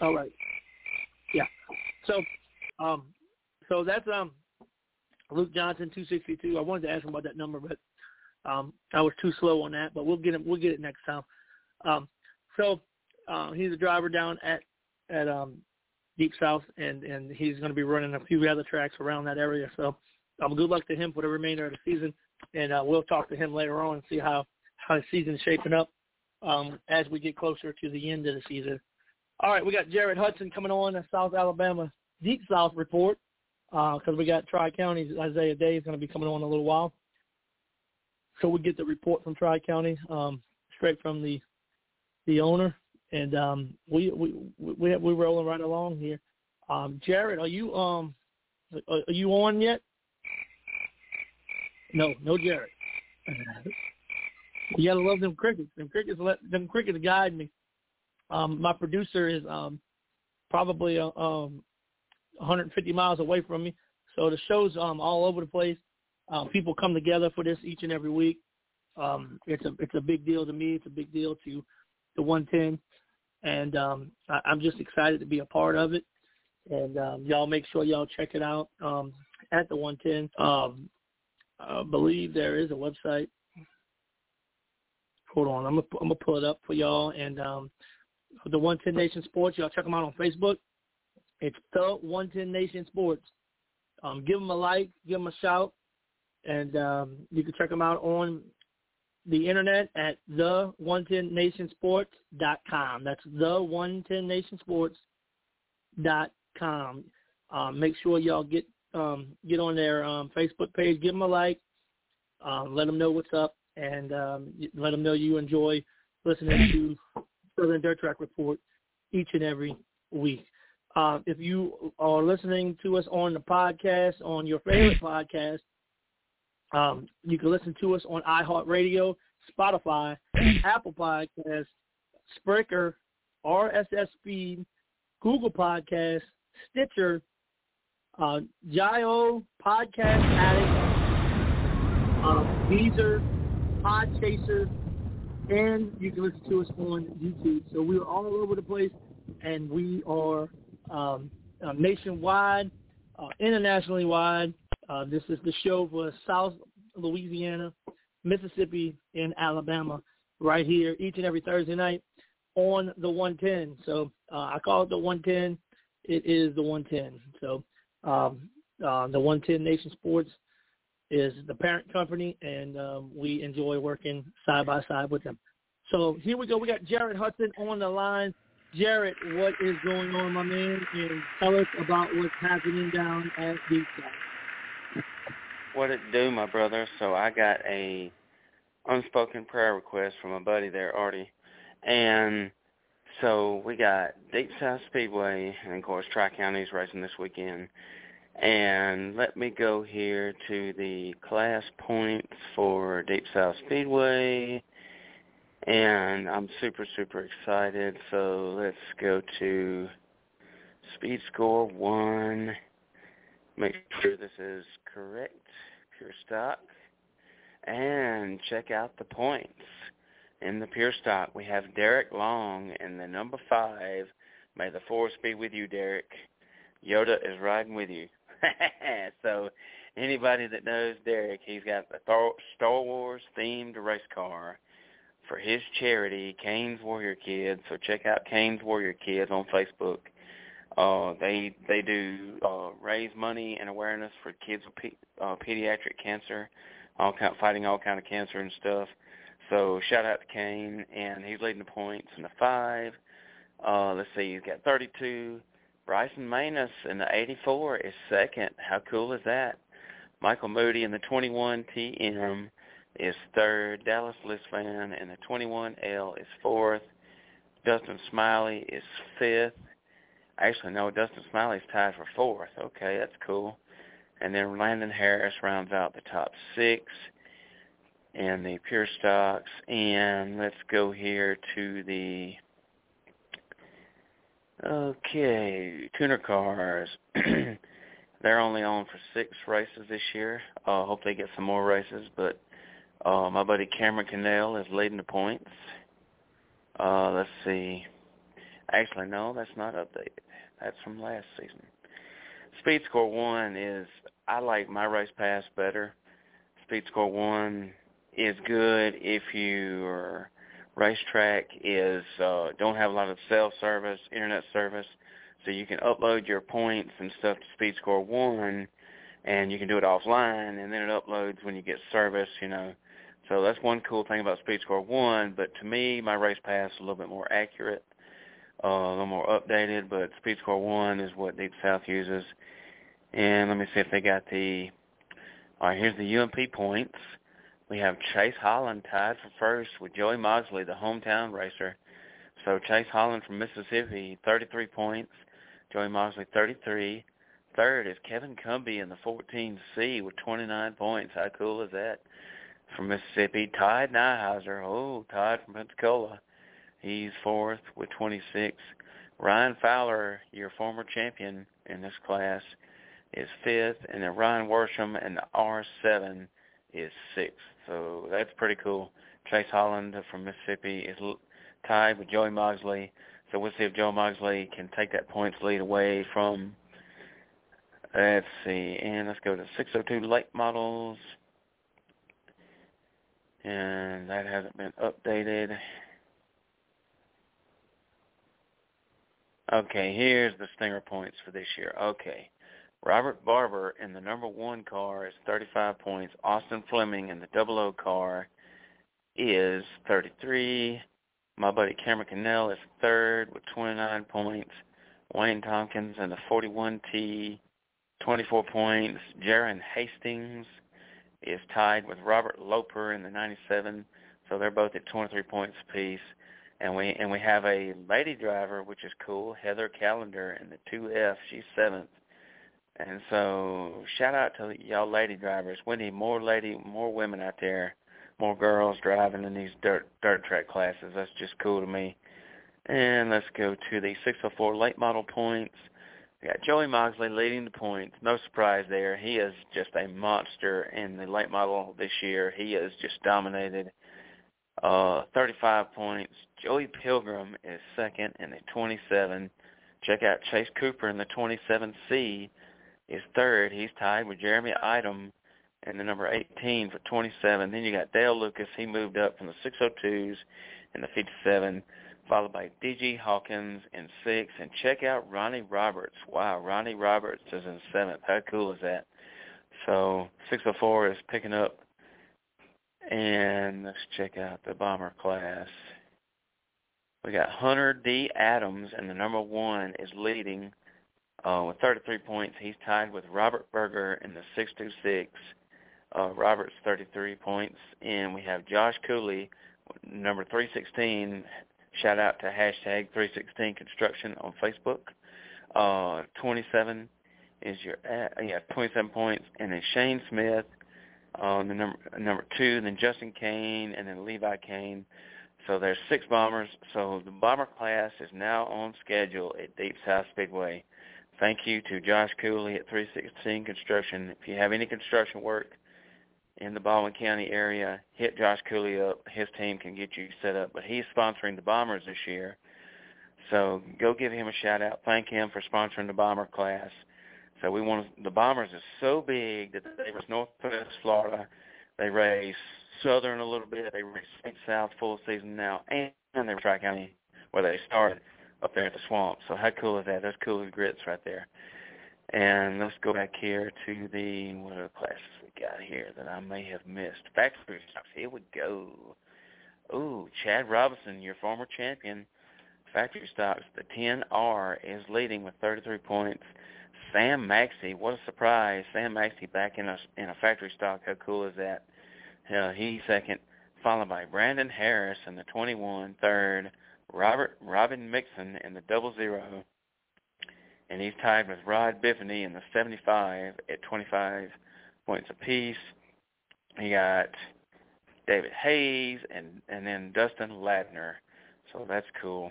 Speaker 2: All right. Yeah. So, um, so that's um, Luke Johnson, 262. I wanted to ask him about that number, but um, I was too slow on that. But we'll get him. We'll get it next time. Um, so uh, he's a driver down at at um, Deep South, and and he's going to be running a few other tracks around that area. So um, good luck to him for the remainder of the season, and uh, we'll talk to him later on and see how how the season's shaping up um, as we get closer to the end of the season. All right, we got Jared Hudson coming on, a South Alabama Deep South report, because we got Tri County's Isaiah Day is going to be coming on in a little while. So we get the report from Tri County um, straight from the the owner, and um, we we we we're rolling right along here. Um, Jared, are you um are you on yet? No, no, Jared. you gotta love them crickets. Them crickets let them crickets guide me. Um, my producer is um probably uh, um 150 miles away from me, so the show's um all over the place. Um, people come together for this each and every week. Um, it's a it's a big deal to me. It's a big deal to the 110, and um, I, I'm just excited to be a part of it. And um, y'all make sure y'all check it out um, at the 110. Um, I believe there is a website. Hold on, I'm gonna I'm gonna pull it up for y'all. And um, the 110 Nation Sports, y'all check them out on Facebook. It's the 110 Nation Sports. Um, give them a like, give them a shout, and um, you can check them out on the internet at the 110nationsports.com. That's the 110nationsports.com. Um, make sure y'all get um, get on their um, Facebook page, give them a like, um, let them know what's up, and um, let them know you enjoy listening to Southern Dirt Track Report each and every week. Uh, if you are listening to us on the podcast, on your favorite podcast, um, you can listen to us on iHeartRadio, Spotify, Apple Podcasts, Spreaker, RSS Feed, Google Podcasts, Stitcher, uh, Gio, Podcast Addict, uh, Deezer, Podchaser, and you can listen to us on YouTube. So we are all over the place, and we are um, uh, nationwide, uh, internationally wide. Uh, this is the show for South Louisiana, Mississippi, and Alabama right here each and every Thursday night on the 110. So uh, I call it the 110. It is the 110. So um, uh, the 110 Nation Sports is the parent company, and um, we enjoy working side by side with them. So here we go. We got Jared Hudson on the line. Jared, what is going on, my man? And tell us about what's happening down at Deep South.
Speaker 5: What it do, my brother? So I got a unspoken prayer request from a buddy there, Artie, and so we got Deep South Speedway, and of course Tri County's racing this weekend. And let me go here to the class points for Deep South Speedway and I'm super, super excited. So let's go to speed score one. Make sure this is correct, pure stock. And check out the points. In the pure stock, we have Derek Long in the number five. May the force be with you, Derek. Yoda is riding with you. so anybody that knows Derek, he's got the Star Wars themed race car for his charity, Kane's Warrior Kids. So check out Kane's Warrior Kids on Facebook. Uh, they they do uh, raise money and awareness for kids with pe- uh, pediatric cancer, all kind fighting all kind of cancer and stuff. So shout out to Kane, and he's leading the points in the five. Uh, let's see, he's got 32. Bryson Manus in the 84 is second. How cool is that? Michael Moody in the 21 TM is third. Dallas Listfan in the 21L is fourth. Dustin Smiley is fifth. Actually, no, Dustin Smiley's tied for fourth. Okay, that's cool. And then Landon Harris rounds out the top six in the pure stocks. And let's go here to the okay tuner cars. They're only on for six races this year. Uh, hope they get some more races, but uh, my buddy Cameron Cannell is leading the points. Uh, let's see. Actually, no, that's not updated. That's from last season. Speed Score 1 is, I like MyRacePass better. Speed Score 1 is good if your racetrack is uh, don't have a lot of cell service, internet service, so you can upload your points and stuff to Speed Score 1, and you can do it offline, and then it uploads when you get service, you know, so that's one cool thing about Speed Score 1, but to me, MyRacePass is a little bit more accurate, uh, a little more updated, but Speed Score 1 is what Deep South uses. And let me see if they got the, all right, here's the UMP points. We have Chase Holland tied for first with Joey Moxley, the hometown racer. So Chase Holland from Mississippi, 33 points. Joey Moxley, 33. Third is Kevin Cumby in the 14C with 29 points. How cool is that? From Mississippi. Todd Nyheiser, oh, Todd from Pensacola. He's fourth with 26. Ryan Fowler, your former champion in this class, is fifth, and then Ryan Worsham the R7 is sixth. So that's pretty cool. Chase Holland from Mississippi is tied with Joey Moxley. So we'll see if Joe Moxley can take that points lead away from, let's see, and let's go to 602 late models and that hasn't been updated. Okay, here's the stinger points for this year. Okay. Robert Barber in the number one car is 35 points. Austin Fleming in the double O car is 33. My buddy Cameron Cannell is third with 29 points. Wayne Tompkins in the 41T, 24 points. Jaron Hastings is tied with Robert Loper in the 97. So they're both at 23 points apiece. And we and we have a lady driver, which is cool, Heather Calendar in the 2F. She's seventh. And so shout out to y'all lady drivers. We need more lady, more women out there, more girls driving in these dirt dirt track classes. That's just cool to me. And let's go to the 604 late model points. We got Joey Moxley leading the points. No surprise there. He is just a monster in the late model this year. He has just dominated. Uh, 35 points. Joey Pilgrim is second in the 27. Check out Chase Cooper in the 27C is third. He's tied with Jeremy Item in the number 18 for 27. Then you got Dale Lucas. He moved up from the 602s in the 57 followed by D.G. Hawkins in sixth. And check out Ronnie Roberts. Wow, Ronnie Roberts is in seventh. How cool is that? So 604 is picking up. And let's check out the bomber class. We got Hunter D. Adams, and the number one is leading uh, with 33 points. He's tied with Robert Berger in the 626. Uh, Robert's 33 points. And we have Josh Cooley, number 316, Shout out to hashtag 316 Construction on Facebook. Uh, 27 is your uh, yeah 27 points, and then Shane Smith on uh, the number number two, then Justin Kane, and then Levi Kane. So there's six bombers. So the bomber class is now on schedule at Deep South Speedway. Thank you to Josh Cooley at 316 Construction. If you have any construction work in the Baldwin County area, hit Josh Cooley up. His team can get you set up. But he's sponsoring the Bombers this year. So go give him a shout out. Thank him for sponsoring the Bomber class. So we want the Bombers is so big that they race Northwest Florida. They race Southern a little bit. They race South full season now, and they Tri County where they started up there at the swamp. So how cool is that? That's cool as grits right there. And let's go back here to the what other classes got here that I may have missed. Factory stocks. Here we go. Ooh, Chad Robinson, your former champion. Factory stocks. The 10R is leading with 33 points. Sam Maxey, what a surprise! Sam Maxey back in a in a factory stock. How cool is that? Uh, he's second, followed by Brandon Harris in the 21, third. Robert Robin Mixon in the double zero, and he's tied with Rod Biffany in the 75 at 25 points apiece. He got David Hayes and and then Dustin Ladner. So that's cool.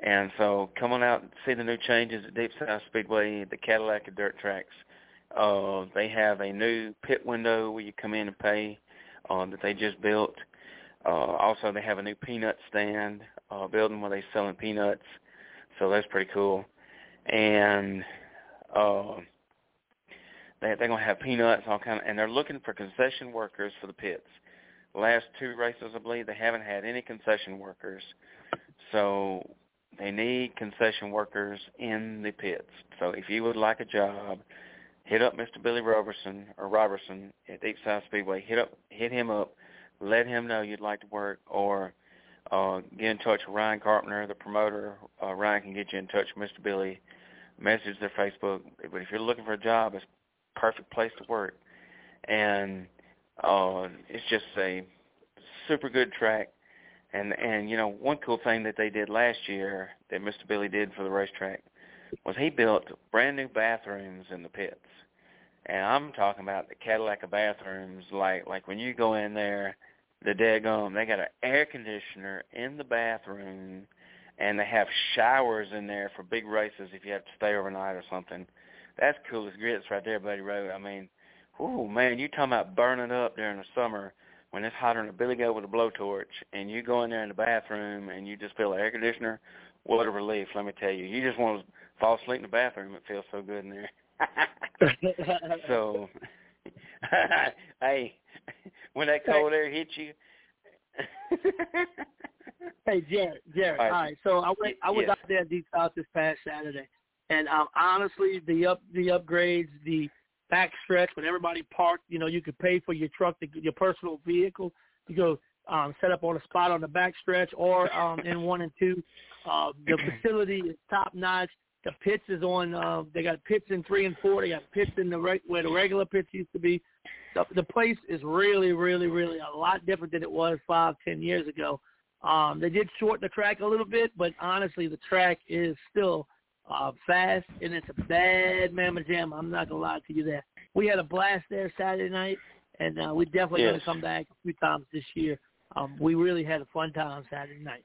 Speaker 5: And so come on out and see the new changes at Deep South Speedway, the Cadillac and dirt tracks. Uh, they have a new pit window where you come in and pay uh, that they just built. Uh, also, they have a new peanut stand uh, building where they're selling peanuts. So that's pretty cool and uh, they, they're going to have peanuts, all kind of, and they're looking for concession workers for the pits. The last two races, I believe, they haven't had any concession workers, so they need concession workers in the pits. So if you would like a job, hit up Mr. Billy Robertson or Robertson at Deep South Speedway. Hit up, hit him up, let him know you'd like to work, or uh, get in touch with Ryan Carpenter, the promoter. Uh, Ryan can get you in touch with Mr. Billy message their Facebook. But if you're looking for a job, perfect place to work. And uh, it's just a super good track. And and you know one cool thing that they did last year that Mr. Billy did for the racetrack was he built brand new bathrooms in the pits. And I'm talking about the Cadillac of bathrooms, like like when you go in there, the daggum, they got an air conditioner in the bathroom and they have showers in there for big races if you have to stay overnight or something. That's cool as grits right there, Buddy Road. I mean, oh man, you talking about burning up during the summer when it's hotter than a billy goat with a blowtorch, and you go in there in the bathroom and you just feel the air conditioner. What a relief, let me tell you. You just want to fall asleep in the bathroom. It feels so good in there. so, hey, when that cold air hits you.
Speaker 2: Hey, Jared, Jared. All right. All right. So I went. I was
Speaker 5: yes.
Speaker 2: out there at Deep South this past Saturday, and um, honestly, the up the upgrades, the back stretch when everybody parked, you know, you could pay for your truck, to, your personal vehicle, to go um, set up on a spot on the back stretch or um, in one and two. Uh, the facility is top notch. The pits is on. Uh, they got pits in three and four. They got pits in the reg- where the regular pits used to be. the, the place is really, really, really a lot different than it was five, ten years ago. Um, they did shorten the track a little bit, but honestly, the track is still uh, fast, and it's a bad mamma jam. I'm not gonna lie to you there. We had a blast there Saturday night, and uh, we're definitely
Speaker 5: yes.
Speaker 2: gonna come back a few times this year. Um, we really had a fun time Saturday night.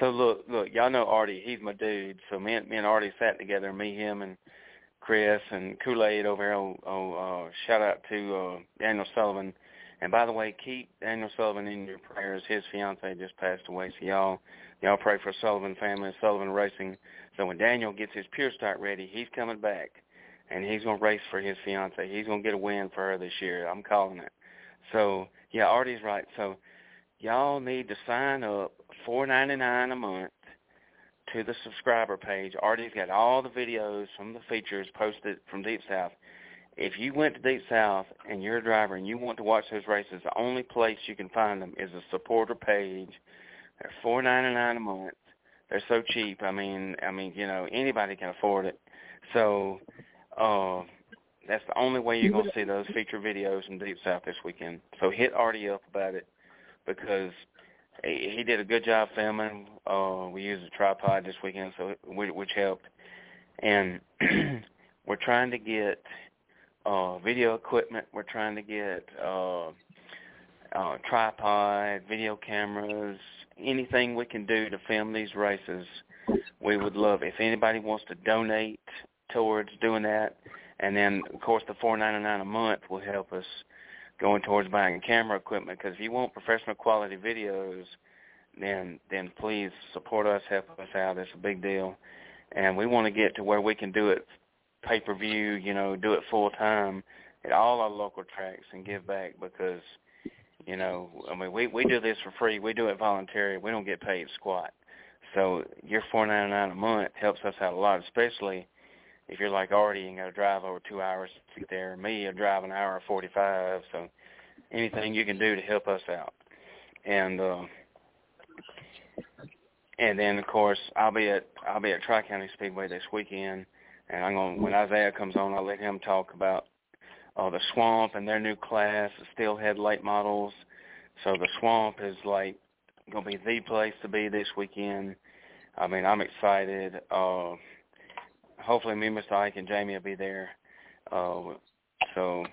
Speaker 5: So look, look, y'all know Artie. He's my dude. So me and me and Artie sat together. Me, him, and Chris and Kool Aid over here. Oh, oh uh, shout out to uh, Daniel Sullivan. And by the way, keep Daniel Sullivan in your prayers. His fiance just passed away. So y'all, y'all pray for Sullivan family, Sullivan Racing. So when Daniel gets his pure start ready, he's coming back, and he's gonna race for his fiance. He's gonna get a win for her this year. I'm calling it. So yeah, Artie's right. So y'all need to sign up, four ninety nine a month, to the subscriber page. Artie's got all the videos from the features posted from Deep South. If you went to Deep South and you're a driver and you want to watch those races, the only place you can find them is the supporter page. They're four ninety nine a month they're so cheap. I mean, I mean, you know, anybody can afford it. So, uh, that's the only way you're to see those feature videos in Deep South this weekend. So hit Artie up about it because he, he did a good job filming. Uh, we used a tripod this weekend, so which helped. And we're trying to get uh, video equipment. We're trying to get uh, uh, tripod, video cameras, anything we can do to film these races, we would love. If anybody wants to donate towards doing that, and then of course the four ninety nine a month will help us going towards buying camera equipment. Because if you want professional quality videos, then then please support us, help us out. It's a big deal, and we want to get to where we can do it pay per view. You know, do it full time at all our local tracks and give back because you know, I mean, we we do this for free. We do it voluntary. We don't get paid squat. So your four ninety nine a month helps us out a lot, especially if you're like Artie and got to drive over two hours to get there. Me, I drive an hour forty five. So anything you can do to help us out, and uh, and then of course I'll be at I'll be at Tri County Speedway this weekend, and I'm gonna when Isaiah comes on, I'll let him talk about uh, the Swamp and their new class, the Steelhead late models. So the Swamp is like to be the place to be this weekend. I mean, I'm excited. Uh, hopefully me, Mr. Ike, and Jamie will be there. Uh, so,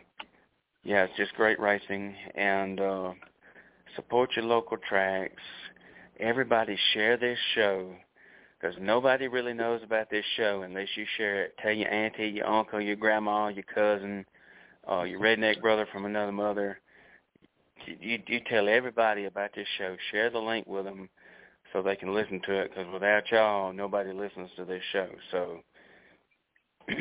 Speaker 5: yeah, it's just great racing. And uh, support your local tracks. Everybody share this show because nobody really knows about this show unless you share it. Tell your auntie, your uncle, your grandma, your cousin, uh, your redneck brother from another mother. You, you tell everybody about this show. Share the link with them so they can listen to it. Because without y'all, nobody listens to this show. So,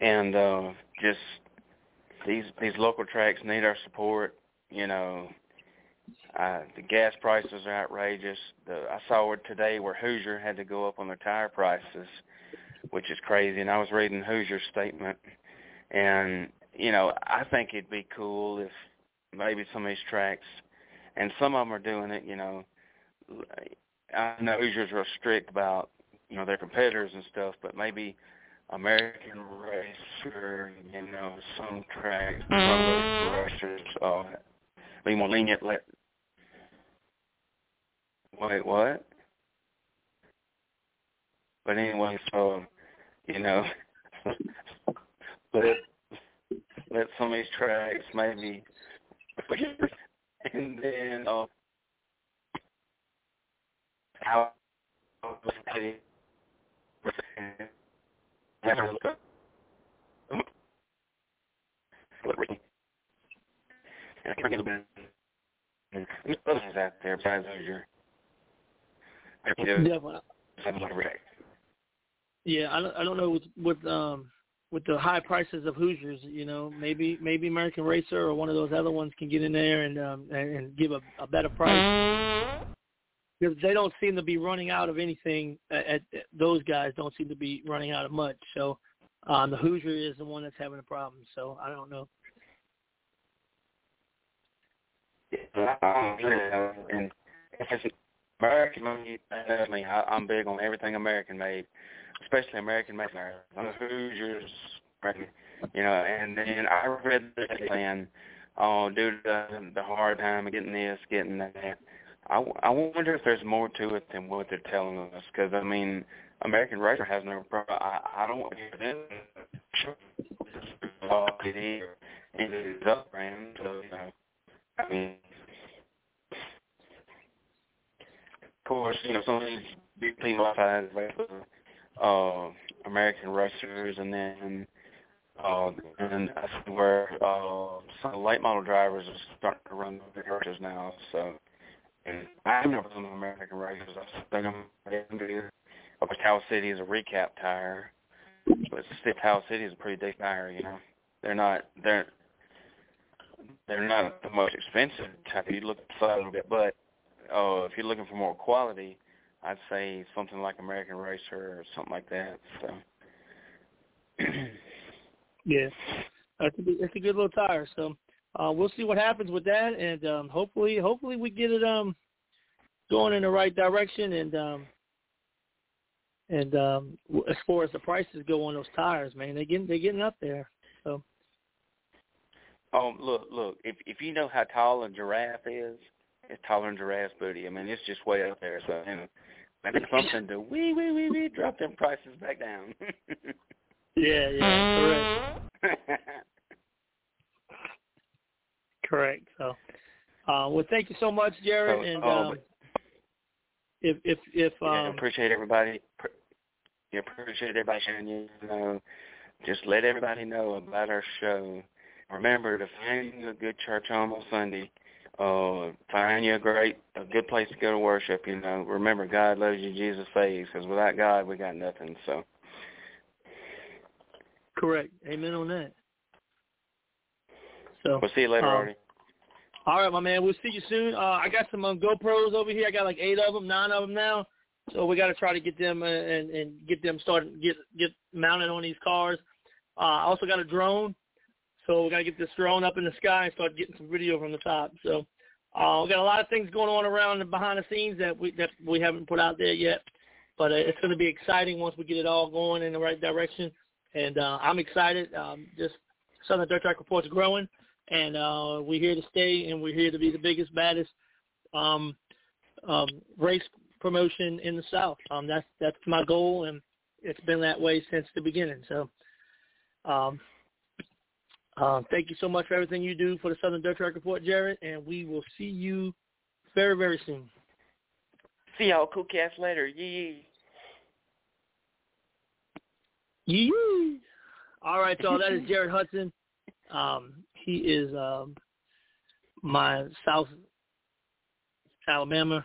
Speaker 5: and uh, just these these local tracks need our support. You know, uh, the gas prices are outrageous. The, I saw where today where Hoosier had to go up on their tire prices which is crazy. And I was reading Hoosier's statement, and you know, I think it'd be cool if maybe some of these tracks, and some of them are doing it. You know, I know Hoosiers are strict about you know their competitors and stuff, but maybe American Racer, you know, some tracks, some racers, uh, be more lenient. Let wait, what? But anyway, so you know, let let some of these tracks maybe, and then uh, how out there besides your
Speaker 2: Definitely. Yeah, I don't, I don't know with with um with the high prices of Hoosiers, you know, maybe maybe American Racer or one of those other ones can get in there and um and, and give a, a better price. Because they don't seem to be running out of anything. At, at those guys don't seem to be running out of much. So um, the Hoosier is the one that's having a problem. So I don't know.
Speaker 5: And American. I mean, I, I'm big on everything American made especially American. I'm Hoosiers, You know, and then I read the saying, oh, uh, due to the, hard time of getting this, getting that. I, I wonder if there's more to it than what they're telling us. Because I mean, American Racer has no problem. I, I don't want to hear them. Sure. It is, and it is up brand, so. I mean, of course, you know some of these big people outside like uh, uh, American Racers, and then uh, and that's where uh, some late model drivers are starting to run the big races now. So, and I've never done American races. I think I'm going to do. Of Cal City is a recap tire, but still, Cal City is a pretty big tire. You know, they're not they're they're not the most expensive type. You look a little bit, but uh, if you're looking for more quality, I'd say something like American Racer or something like that. So.
Speaker 2: yeah, that's a, it's a good little tire. So uh, we'll see what happens with that, and um, hopefully, hopefully we get it um going in the right direction. And um, and um, as far as the prices go on those tires, man, they getting they're getting up there. So.
Speaker 5: Oh, look, look! If if you know how tall a giraffe is, it's taller than giraffe's booty. I mean, it's just way up there. So, you know, maybe something to wee wee wee wee drop them prices back down.
Speaker 2: yeah, yeah, correct. correct. So, uh, well, thank you so much, Jared.
Speaker 5: So,
Speaker 2: and
Speaker 5: um,
Speaker 2: um, if if if um,
Speaker 5: yeah, appreciate everybody. Yeah, appreciate everybody sharing. You know, just let everybody know about our show. Remember to find a good church home on Sunday. Uh, find you a great, a good place to go to worship. You know, remember God loves you, Jesus saves. Because without God, we got nothing. So.
Speaker 2: Correct. Amen on that. So
Speaker 5: we'll see you later,
Speaker 2: um,
Speaker 5: Artie.
Speaker 2: All right, my man. We'll see you soon. Uh, I got some um, GoPros over here. I got like eight of them, nine of them now. So we got to try to get them uh, and and get them started, get get mounted on these cars. Uh, I also got a drone, so we got to get this drone up in the sky and start getting some video from the top. So uh, we got a lot of things going on around and behind the scenes that we that we haven't put out there yet. But uh, it's going to be exciting once we get it all going in the right direction. And uh, I'm excited. Um, just Southern Dirt Track Report's growing, and uh, we're here to stay, and we're here to be the biggest, baddest um, um, race promotion in the South. Um, that's that's my goal, and it's been that way since the beginning. So, um, um, thank you so much for everything you do for the Southern Dirt Track Report, Jared, and we will see you very very soon.
Speaker 5: See y'all cool cats later. Yee.
Speaker 2: Yee. All right, y'all. That is Jared Hudson. Um, he is um, my South Alabama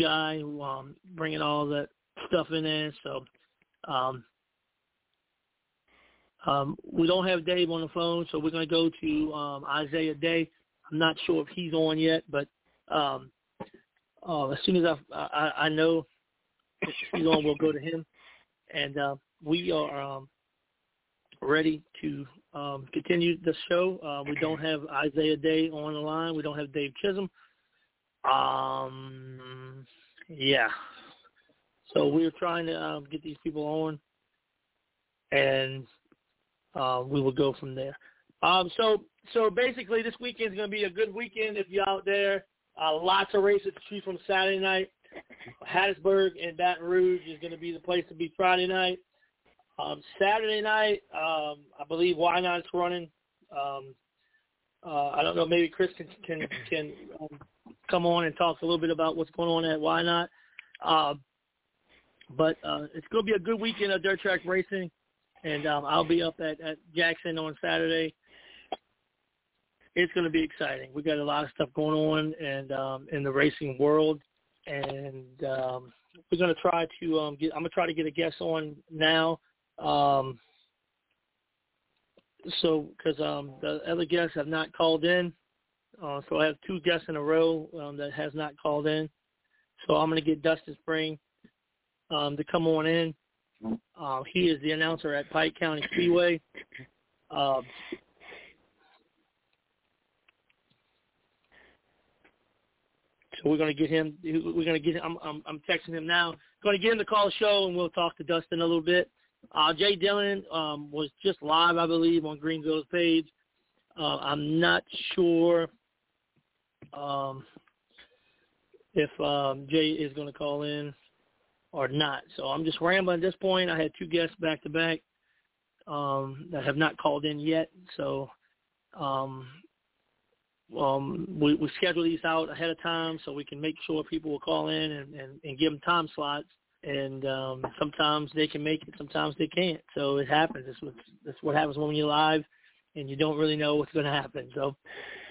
Speaker 2: guy who um, bringing all that stuff in there. So um, um, we don't have Dave on the phone, so we're going to go to um, Isaiah Day. I'm not sure if he's on yet, but um, uh, as soon as I, I, I know he's on, we'll go to him. And uh, we are um, ready to um, continue the show. Uh, we don't have Isaiah Day on the line. We don't have Dave Chisholm. Um, yeah. So we're trying to um, get these people on, and uh, we will go from there. Um, so so basically, this weekend is going to be a good weekend if you're out there. Uh, lots of races to choose from Saturday night. Hattiesburg and Baton Rouge is going to be the place to be Friday night. Um, Saturday night, um, I believe Why Not's running. Um, uh, I don't know. Maybe Chris can can, can um, come on and talk a little bit about what's going on at Why Not. Uh, but uh, it's going to be a good weekend of dirt track racing, and um, I'll be up at, at Jackson on Saturday. It's going to be exciting. We got a lot of stuff going on and um, in the racing world, and um, we're going to try to um, get. I'm going to try to get a guest on now. Um, so because um, the other guests have not called in, uh, so I have two guests in a row um, that has not called in. So I'm going to get Dustin Spring um, to come on in. Uh, he is the announcer at Pike County Speedway. Uh, so we're going to get him. We're going to get. Him, I'm, I'm, I'm texting him now. Going to get him to call the show, and we'll talk to Dustin a little bit Uh, Jay Dillon um, was just live, I believe, on Greenville's page. Uh, I'm not sure um, if um, Jay is going to call in or not. So I'm just rambling at this point. I had two guests back to back um, that have not called in yet. So um, um, we, we schedule these out ahead of time so we can make sure people will call in and, and, and give them time slots. And um, sometimes they can make it, sometimes they can't. So it happens. That's what, that's what happens when you're live and you don't really know what's going to happen. So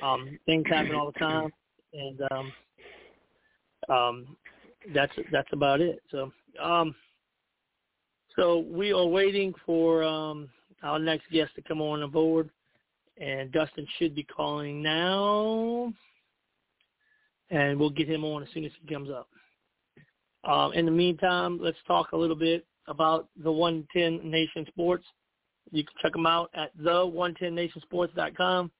Speaker 2: um, things happen all the time, and um, um, that's that's about it. So um, so we are waiting for um, our next guest to come on board, and Dustin should be calling now, and we'll get him on as soon as he comes up. Um, in the meantime, let's talk a little bit about the 110 Nation Sports. You can check them out at the110nationsports.com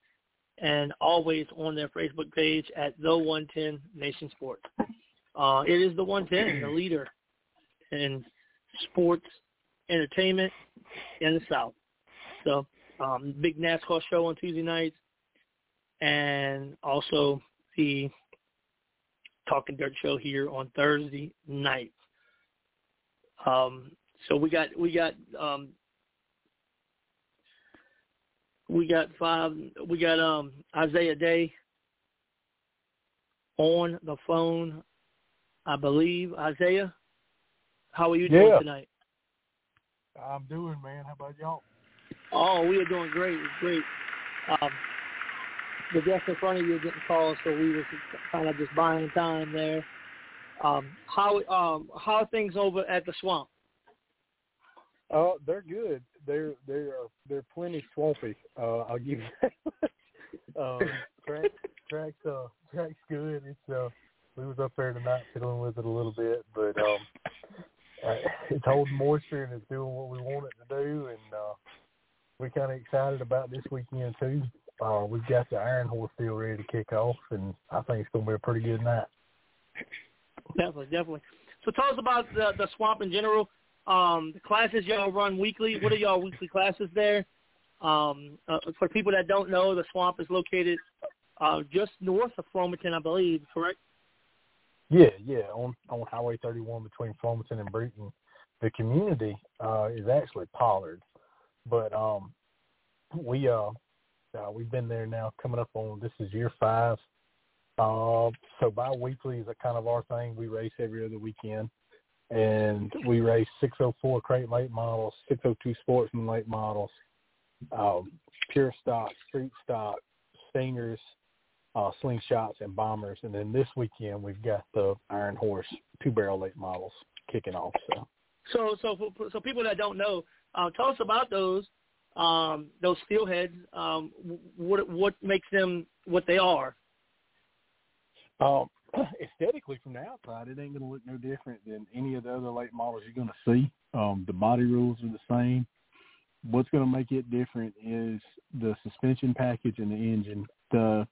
Speaker 2: and always on their Facebook page at the 110 Nation Sports. Uh, it is the 110, the leader in sports entertainment in the South. So, um, big NASCAR show on Tuesday nights, and also the Talking Dirt show here on Thursday nights. Um, so we got we got um, we got five. We got um Isaiah Day on the phone, I believe. Isaiah, how are you doing
Speaker 6: yeah.
Speaker 2: tonight?
Speaker 6: I'm doing, man. How about y'all?
Speaker 2: Oh, we are doing great. It's great. Um, the guest in front of you didn't call, so we were kind of just buying time there. Um, how um, how are things over at the swamp?
Speaker 6: Uh, they're good. They're they're they're plenty swampy. Uh, I'll give you that. um, track track's uh track's good. It's uh we was up there tonight fiddling with it a little bit, but um uh, it's holding moisture and it's doing what we want it to do, and uh we're kind of excited about this weekend too. Uh, we've got the Iron Horse deal ready to kick off, and I think it's going to be a pretty good night.
Speaker 2: Definitely, definitely. So tell us about the the swamp in general. Um, the classes y'all run weekly. What are y'all weekly classes there? Um, uh, for people that don't know, the swamp is located uh, just north of Flomaton, I believe. Correct?
Speaker 6: Yeah, yeah, on on Highway 31 between Flomaton and Brewton. The community uh, is actually Pollard, but um, we uh, uh, we've been there now coming up on this is year five. Uh, so bi-weekly is a kind of our thing. We race every other weekend, and we race 604 crate late models, 602 sportsman late models, um, pure stock, street stock, stingers, uh, slingshots, and bombers. And then this weekend we've got the Iron Horse two barrel late models kicking off. So,
Speaker 2: so, so, for, so people that don't know, uh, tell us about those um, those steelheads. Um, what what makes them what they are?
Speaker 6: Um, aesthetically, from the outside, it ain't going to look no different than any of the other late models you're going to see. Um, the body rules are the same. What's going to make it different is the suspension package and the engine. The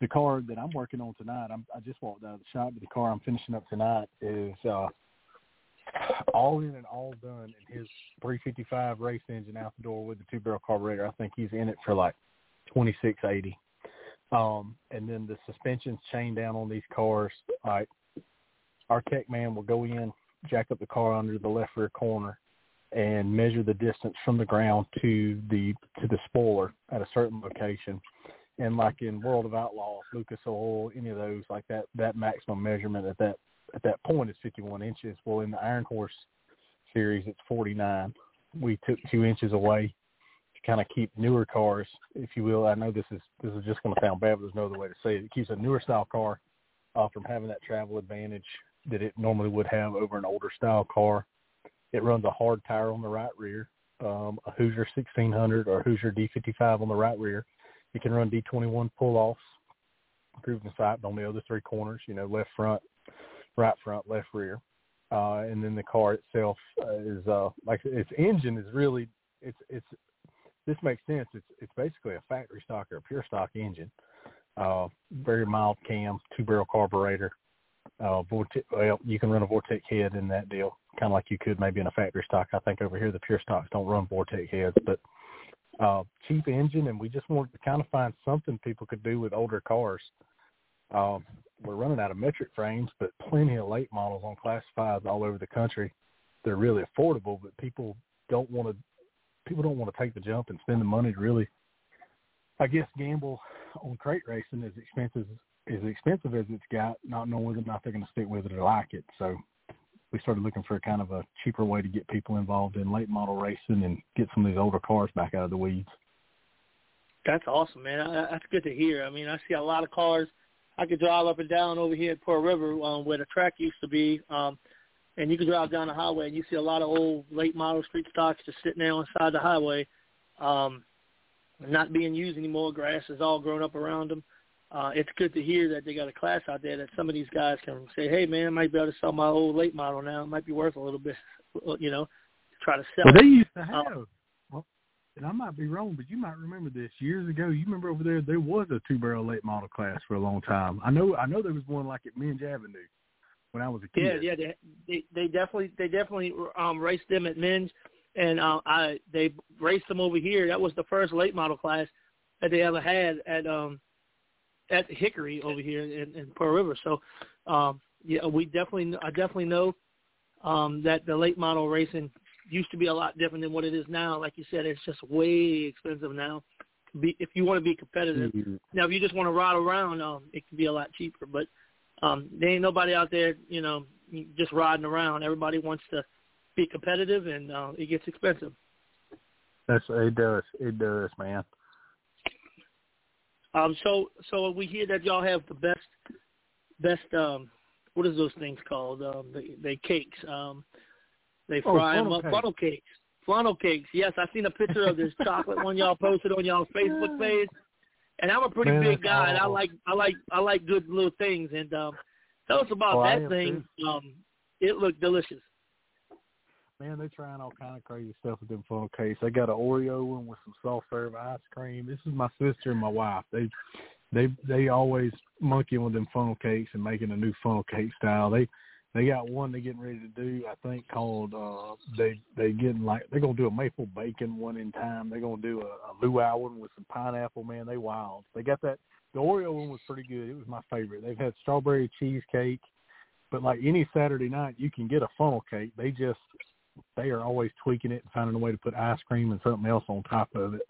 Speaker 6: the car that I'm working on tonight, I'm, I just walked out of the shop, but the car I'm finishing up tonight is uh, all in and all done in his 355 race engine out the door with the two barrel carburetor. I think he's in it for like 2680. Um, and then the suspension's chained down on these cars. Like our tech man will go in, jack up the car under the left rear corner, and measure the distance from the ground to the to the spoiler at a certain location. And like in World of Outlaws, Lucas Oil, any of those, like that that maximum measurement at that at that point is 51 inches. Well, in the Iron Horse series, it's 49. We took two inches away to kind of keep newer cars, if you will. I know this is this is just going to sound bad, but there's no other way to say it. It keeps a newer style car uh, from having that travel advantage that it normally would have over an older style car. It runs a hard tire on the right rear, um, a Hoosier 1600 or Hoosier D55 on the right rear. It can run D21 pull-offs, grooving sight on the other three corners, you know, left front, right front, left rear. Uh, and then the car itself uh, is uh, like its engine is really it's it's this makes sense. It's it's basically a factory stock or a pure stock engine. Uh, very mild cam, two barrel carburetor. Uh, Vortec, well, you can run a Vortec head in that deal. kind of like you could maybe in a factory stock. I think over here the pure stocks don't run Vortec heads, but uh, cheap engine, and we just wanted to kind of find something people could do with older cars. Um, we're running out of metric frames, but plenty of late models on class all over the country. They're really affordable, but people don't want to. People don't want to take the jump and spend the money to really, I guess, gamble on crate racing as expensive as expensive as it's got, not knowing whether or not they're going to stick with it or like it. So we started looking for kind of a cheaper way to get people involved in late model racing and get some of these older cars back out of the weeds.
Speaker 2: That's awesome, man. That's good to hear. I mean, I see a lot of cars. I could drive up and down over here at Pearl River um, where the track used to be, um, and you can drive down the highway and you see a lot of old late model street stocks just sitting there on the side of the highway, um, not being used anymore. Grass is all grown up around them uh, it's good to hear that they got a class out there that some of these guys can say, hey, man, I might be able to sell my old late model now. It might be worth a little bit, you know, try to sell
Speaker 6: well,
Speaker 2: it.
Speaker 6: they used to
Speaker 2: uh,
Speaker 6: have, uh, well, and I might be wrong, but you might remember this years ago. You remember over there, there was a two-barrel late model class for a long time. I know, I know there was one like at Minge Avenue when I was a
Speaker 2: kid. Yeah, yeah, they they, they definitely they definitely um raced them at Minge, and uh, I they raced them over here. That was the first late model class that they ever had at um at Hickory over here in, in Pearl River. So, um, yeah, we definitely, I definitely know um, that the late model racing used to be a lot different than what it is now. Like you said, it's just way expensive now. Be, if you want to be competitive,
Speaker 6: mm-hmm.
Speaker 2: now if you just want to ride around, um, it can be a lot cheaper. But um, there ain't nobody out there, you know, just riding around. Everybody wants to be competitive, and uh, it gets expensive.
Speaker 6: That's it does. It does, man.
Speaker 2: Um, so so we hear that y'all have the best best um, what is those things called? Um, they, they cakes. Um, they
Speaker 6: oh,
Speaker 2: fry
Speaker 6: oh,
Speaker 2: them up. Funnel cakes. Funnel cakes. Yes, I seen a picture of this chocolate one y'all posted on y'all's Facebook page. And I'm a pretty
Speaker 6: Man,
Speaker 2: big guy, and I like I like I like good little things. And um, tell us about
Speaker 6: Oh,
Speaker 2: that thing. Um, it looked delicious.
Speaker 6: Man, they're trying all kind of crazy stuff with them funnel cakes. They got an Oreo one with some soft serve ice cream. This is my sister and my wife. They they they always monkeying with them funnel cakes and making a new funnel cake style. They they got one they're getting ready to do, I think called uh they they getting like they're gonna do a maple bacon one in time. They're gonna do a, a luau one with some pineapple, man, they wild. They got that the Oreo one was pretty good. It was my favorite. They've had strawberry cheesecake, but like any Saturday night you can get a funnel cake. They just they are always tweaking it and finding a way to put ice cream and something else on top of it.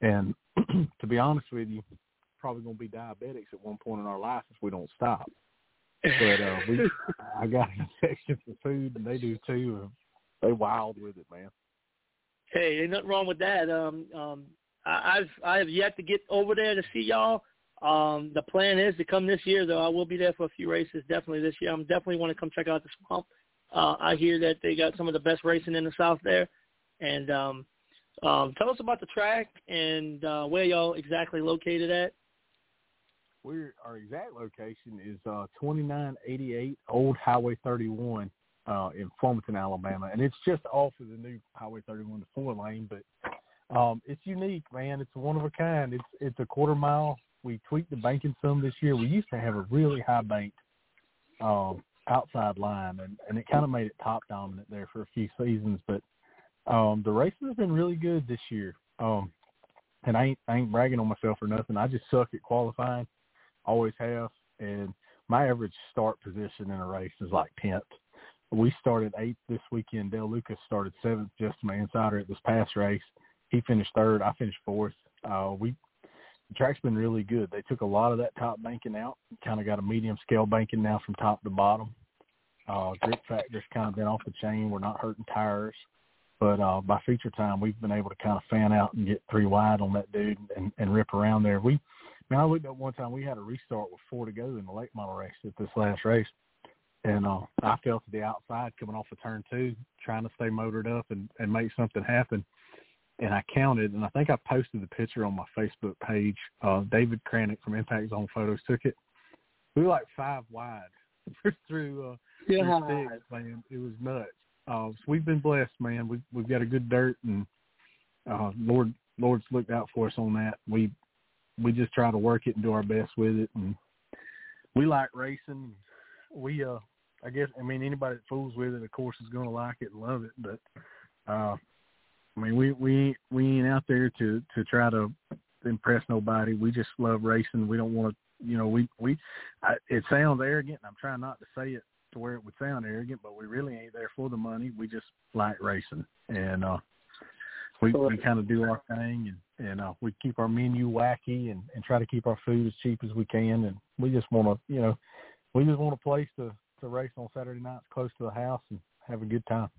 Speaker 6: And to be honest with you, probably going to be diabetics at one point in our life if we don't stop. But uh, we, I got an affection for food, and they do too. They wild with it, man.
Speaker 2: Hey, ain't nothing wrong with that. Um, um, I, I've I have yet to get over there to see y'all. Um, the plan is to come this year, though. I will be there for a few races, definitely this year. I'm definitely want to come check out the swamp. Uh, I hear that they got some of the best racing in the South there. And um, um, tell us about the track and uh, where y'all exactly located at.
Speaker 6: We're our exact location is uh, 2988 Old Highway 31 uh, in Farmington, Alabama, and it's just off of the new Highway 31, the four lane. But um, it's unique, man. It's one of a kind. It's it's a quarter mile. We tweaked the banking some this year. We used to have a really high banked um, outside line, and, and it kind of made it top dominant there for a few seasons. But um, the racing has been really good this year. Um, and I ain't I ain't bragging on myself or nothing. I just suck at qualifying, always have. And my average start position in a race is like tenth. We started eighth this weekend. Dale Lucas started seventh, just my insider at this past race. He finished third. I finished fourth. Uh, we track's been really good. They took a lot of that top banking out, kind of got a medium scale banking now from top to bottom. Uh, grip factor's kind of been off the chain. We're not hurting tires. But uh, by feature time, we've been able to kind of fan out and get three wide on that dude and, and rip around there. We, man, I looked at one time we had a restart with four to go in the late model race at this last race, and uh, I fell to the outside coming off of turn two, trying to stay motored up and, and make something happen. And I counted, and I think I posted the picture on my Facebook page. Uh, David Cranick from Impact Zone Photos took it. We were like five wide through uh,
Speaker 2: Yeah.
Speaker 6: through six, man. It was nuts. Uh, so we've been blessed, man. We've we've got a good dirt, and uh, Lord Lord's looked out for us on that. We we just try to work it and do our best with it, and we like racing. We uh I guess I mean anybody that fools with it, of course, is going to like it and love it. But uh, I mean, we we we ain't out there to to try to impress nobody. We just love racing. We don't want to, you know, we we. I, it sounds arrogant, and I'm trying not to say it to where it would sound arrogant, but we really ain't there for the money. We just like racing, and uh, we we kind of do our thing, and and uh, we keep our menu wacky, and and try to keep our food as cheap as we can, and we just want to, you know, we just want a place to to race on Saturday nights close to the house and have a good time.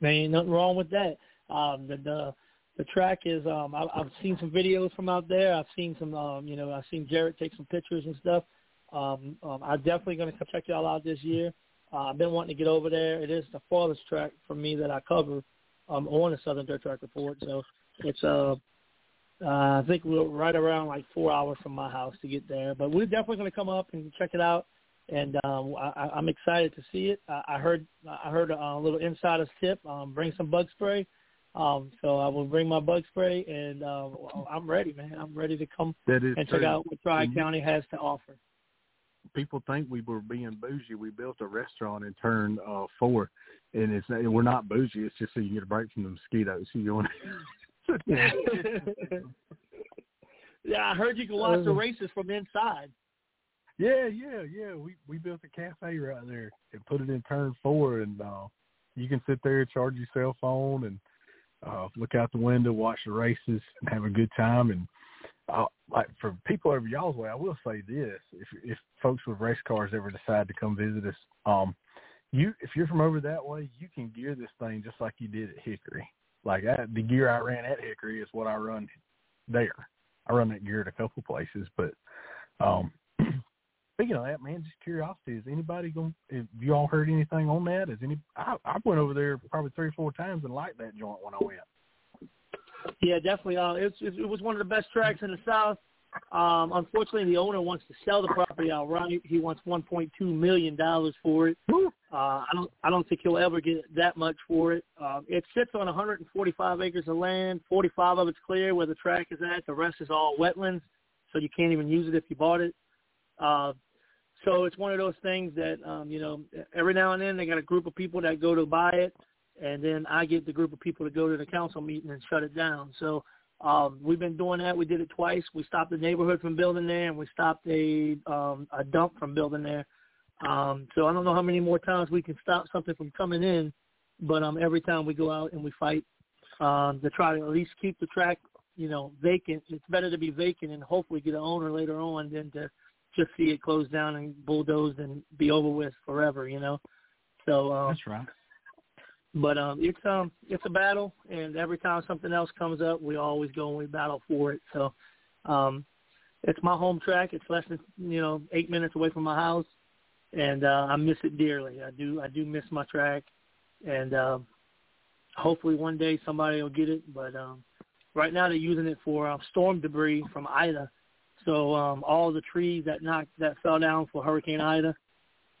Speaker 2: Man, ain't nothing wrong with that. Um, the the the track is um I, I've seen some videos from out there. I've seen some um you know I've seen Jarrett take some pictures and stuff. Um, um I'm definitely going to check y'all out this year. Uh, I've been wanting to get over there. It is the farthest track for me that I cover um on the Southern Dirt Track Report. So it's uh, uh I think we're right around like four hours from my house to get there. But we're definitely going to come up and check it out and um, I, I'm excited to see it. I, I heard I heard a little insider's tip. Um, bring some bug spray. Um, so I will bring my bug spray, and uh, I'm ready, man. I'm ready to come
Speaker 6: that is
Speaker 2: and
Speaker 6: true.
Speaker 2: check out what Tri County has to offer.
Speaker 6: People think we were being bougie. We built a restaurant in turn uh, four, and it's we're not bougie. It's just so you get a break from the mosquitoes. You want.
Speaker 2: yeah, I heard you can watch the races from inside.
Speaker 6: Yeah, yeah, yeah. We we built a cafe right there and put it in turn four, and uh, you can sit there, and charge your cell phone, and uh, look out the window, watch the races, and have a good time. And uh, like for people over y'all's way, I will say this: if if folks with race cars ever decide to come visit us, um, you if you're from over that way, you can gear this thing just like you did at Hickory. Like I, the gear I ran at Hickory is what I run there. I run that gear at a couple places, but um Speaking of that, man, just curiosity, is anybody going? Have you all heard anything on that? Is any? I, I went over there probably three or four times and liked that joint when I went.
Speaker 2: Yeah, definitely. Uh, it's, it was one of the best tracks in the South. Um, unfortunately, the owner wants to sell the property outright. He wants 1.2 million dollars for it. Uh, I don't, I don't think he'll ever get that much for it. Uh, it sits on 145 acres of land. 45 of it's clear where the track is at. The rest is all wetlands, so you can't even use it if you bought it. Uh, so it's one of those things that um, you know every now and then they got a group of people that go to buy it, and then I get the group of people to go to the council meeting and shut it down. So um, we've been doing that. We did it twice. We stopped the neighborhood from building there, and we stopped a um, a dump from building there. Um, so I don't know how many more times we can stop something from coming in, but um, every time we go out and we fight um, to try to at least keep the track, you know, vacant. It's better to be vacant and hopefully get an owner later on than to just see it closed down and bulldozed and be over with forever, you know. So um,
Speaker 6: that's right.
Speaker 2: But um, it's um, it's a battle, and every time something else comes up, we always go and we battle for it. So, um, it's my home track. It's less than you know eight minutes away from my house, and uh, I miss it dearly. I do I do miss my track, and uh, hopefully one day somebody will get it. But um, right now they're using it for uh, storm debris from Ida so um, all the trees that knocked that fell down for Hurricane Ida,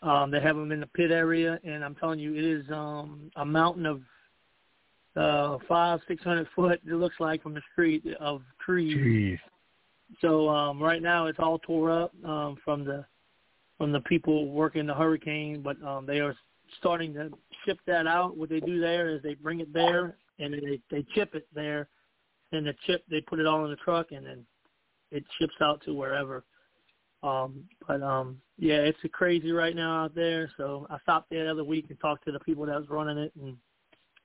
Speaker 2: um, they have them in the pit area, and I'm telling you, it is um, a mountain of uh, five, six hundred foot. It looks like from the street of trees.
Speaker 6: Jeez.
Speaker 2: So um, right now, it's all tore up um, from the from the people working the hurricane, but um, they are starting to ship that out. What they do there is they bring it there and they they chip it there, and the chip they put it all in the truck and then it ships out to wherever. Um, but um, yeah, it's crazy right now out there. So I stopped there the other week and talked to the people that was running it, and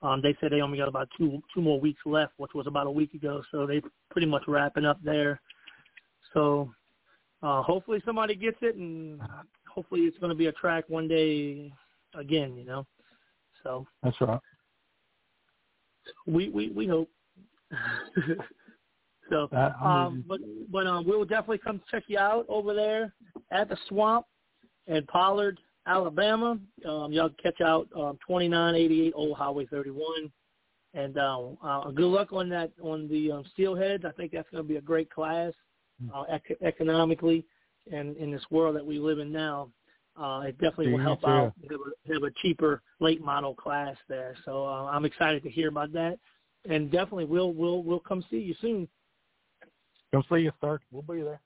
Speaker 2: um, they said they only got about two two more weeks left, which was about a week ago. So they pretty much wrapping up there. So uh, hopefully somebody gets it, and hopefully it's going to be a track one day again. You know. So
Speaker 6: that's right.
Speaker 2: We we we hope. So, um, but but um, we will definitely come check you out over there at the swamp in Pollard, Alabama. Um, y'all catch out um, 2988 Old Highway 31. And um, uh, good luck on that on the um, steelheads. I think that's going to be a great class hmm. uh, ec- economically, and in this world that we live in now, uh, it definitely will help out have a, have a cheaper late model class there. So uh, I'm excited to hear about that, and definitely we'll we'll we'll come see you soon.
Speaker 6: Come see us, sir. We'll be there.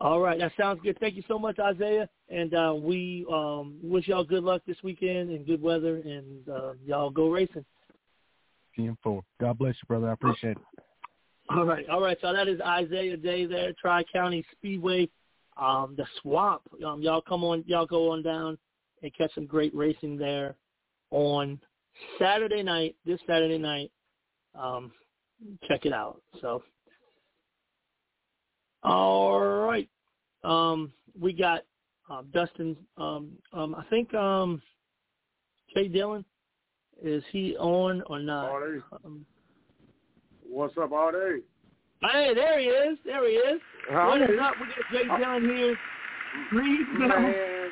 Speaker 2: All right, that sounds good. Thank you so much, Isaiah, and uh, we um, wish y'all good luck this weekend and good weather, and uh, y'all go racing.
Speaker 6: Team four. God bless you, brother. I appreciate it.
Speaker 2: All right, all right. So that is Isaiah Day there, Tri County Speedway, um, the Swamp. Um, y'all come on, y'all go on down and catch some great racing there on Saturday night. This Saturday night, um, check it out. So, all right, um, we got uh, Dustin. Um, um, I think um, Jay Dillon is he on or not?
Speaker 7: Artie.
Speaker 2: Um,
Speaker 7: What's up, Artie?
Speaker 2: Hey, there he is. There he is. What is up? We got Jay Dillon here. Reed,
Speaker 7: Man,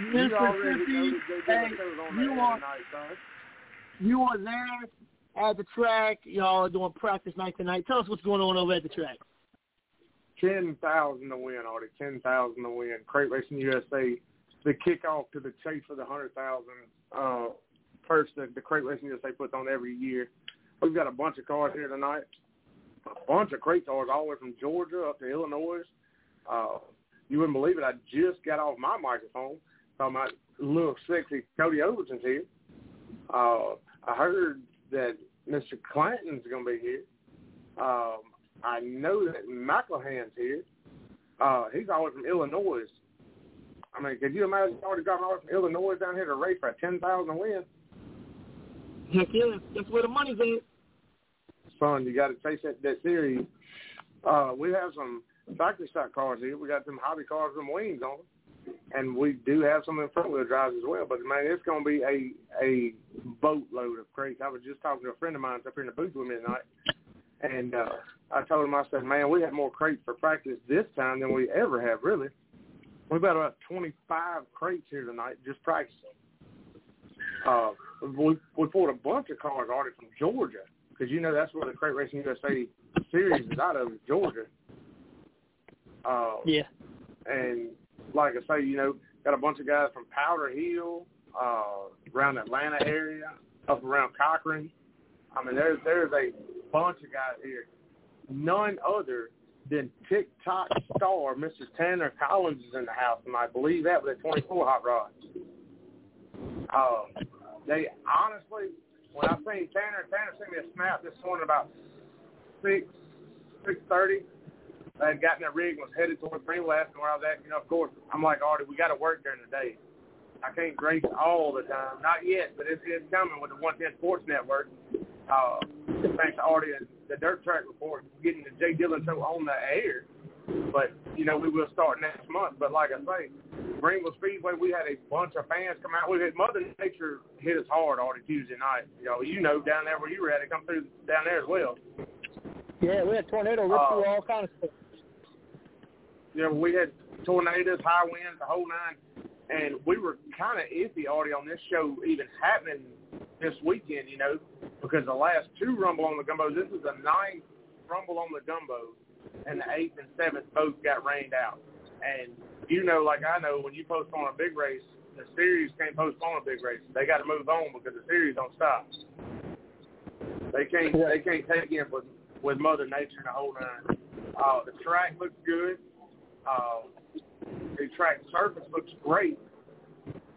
Speaker 7: you
Speaker 2: Mr.
Speaker 7: already
Speaker 2: Fifty. Hey,
Speaker 7: Jay Dillon on
Speaker 2: you are
Speaker 7: night,
Speaker 2: you are there at the track. Y'all are doing practice night tonight. Tell us what's going on over at the track.
Speaker 7: Ten thousand to win, Artie. Ten thousand to win. Crate Racing USA. The kickoff to the chase for the hundred thousand. Uh, first the, the Crate Racing USA puts on every year. We've got a bunch of cars here tonight. A bunch of crate cars all the way from Georgia up to Illinois. Uh, you wouldn't believe it. I just got off my microphone talking about little sexy Cody Overton's here. Uh, I heard that Mr. Clanton's going to be here. Um, I know that McElhaney's here. Uh, he's all the way from Illinois. I mean, could you imagine already driving all from Illinois down here to race for a 10000 win?
Speaker 2: Heck yeah, that's where the money's at.
Speaker 7: Son, you got to chase that, that series. Uh, we have some factory stock cars here. We got some hobby cars with wings on them. And we do have some in front wheel drives as well. But, man, it's going to be a a boatload of crates. I was just talking to a friend of mine up here in the booth with me tonight. And uh, I told him, I said, man, we have more crates for practice this time than we ever have, really. We've got about 25 crates here tonight just practicing. Uh, we, we pulled a bunch of cars already from Georgia because you know that's where the Crate Racing USA series is out of, is Georgia. Uh,
Speaker 2: Yeah.
Speaker 7: and like I say, you know, got a bunch of guys from Powder Hill, uh, around the Atlanta area, up around Cochran. I mean, there's there's a bunch of guys here. None other than TikTok star Mr. Tanner Collins is in the house, and I believe that with a 24 hot rod. Uh, they honestly, when I seen Tanner, Tanner sent me a snap this morning about six six thirty. I had gotten that rig and was headed towards Greenville, asking where I was at. You know, of course, I'm like, Artie, we got to work during the day. I can't race all the time. Not yet, but it's, it's coming with the 110 Sports Network. Uh, thanks to and the Dirt Track Report, getting the Jay Dillon show on the air. But, you know, we will start next month. But like I say, Greenville Speedway, we had a bunch of fans come out. We had Mother Nature hit us hard Artie Tuesday night. You know, you know down there where you were at, it come through down there as well.
Speaker 2: Yeah, we had tornado rip
Speaker 7: Uh,
Speaker 2: through all kinds of stuff.
Speaker 7: know, we had tornadoes, high winds, the whole nine, and we were kind of iffy already on this show even happening this weekend, you know, because the last two Rumble on the Gumbo, this is the ninth Rumble on the Gumbo, and the eighth and seventh both got rained out. And you know, like I know, when you postpone a big race, the series can't postpone a big race. They got to move on because the series don't stop. They can't. They can't take in with with Mother Nature and the whole nine. Uh, the track looks good. Uh, the track surface looks great.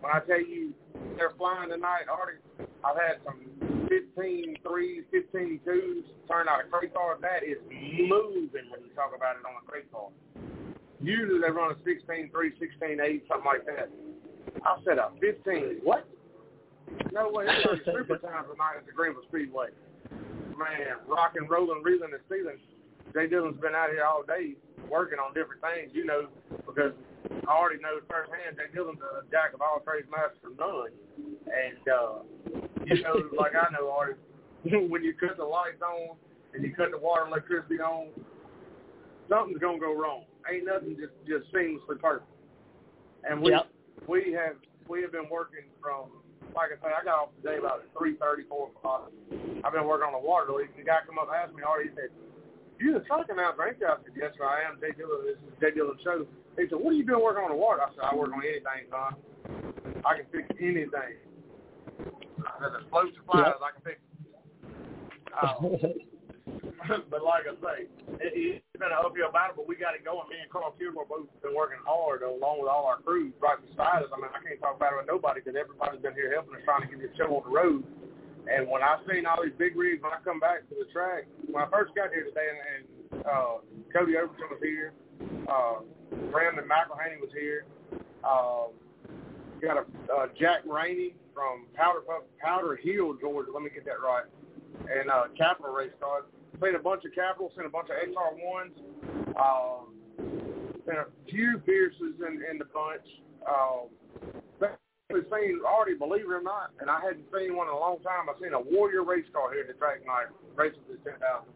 Speaker 7: When I tell you they're flying tonight, Artie, I've had some 15 threes, 15 twos turn out of crate cars. That is moving when you talk about it on a crate car. Usually they run a 16 3, 16 8, something like that. I said a 15. What? No way. It's like super time tonight at the Greenville Speedway. Man, rocking, rolling, reeling, and stealing. Jay Dillon's been out here all day working on different things, you know, because I already know firsthand Jay Dillon's a jack of all trades, master of none. And, uh, you know, like I know, Artie, when you cut the lights on and you cut the water and electricity on, something's going to go wrong. Ain't nothing just, just seamlessly perfect. And we,
Speaker 2: Yep.
Speaker 7: we have we have been working from like I say, I got off today about three thirty, four o'clock. I've been working on the water leak. The guy come up and asked me, already he said, You the truck announcer, ain't you? I said, Yes, sir, I am. Jay Dillon, this is Jay Dillon show. He said, What are you doing working on the water? I said, I work on anything, son. I can fix anything. I said, the floats and flies, I can fix. Uh, but like I say, it, it's been an uphill battle, but we got it going. Me and Carl Kilgore both been working hard along with all our crews right beside us. I mean, I can't talk about it with nobody because everybody's been here helping us trying to get this show on the road. And when I seen all these big rigs, when I come back to the track, when I first got here today, and, and uh, Cody Overton was here, uh, Brandon McElhaney was here, uh, got a uh, Jack Rainey from Powder Powder Hill, Georgia. Let me get that right. And uh, Capital Race Cars. Seen a bunch of Capitals, seen a bunch of XR ones. Um, seen a few Pierces in, in the bunch. Um, I've seen already, believe it or not, and I hadn't seen one in a long time. I've seen a Warrior race car here at the track tonight, racing this ten thousand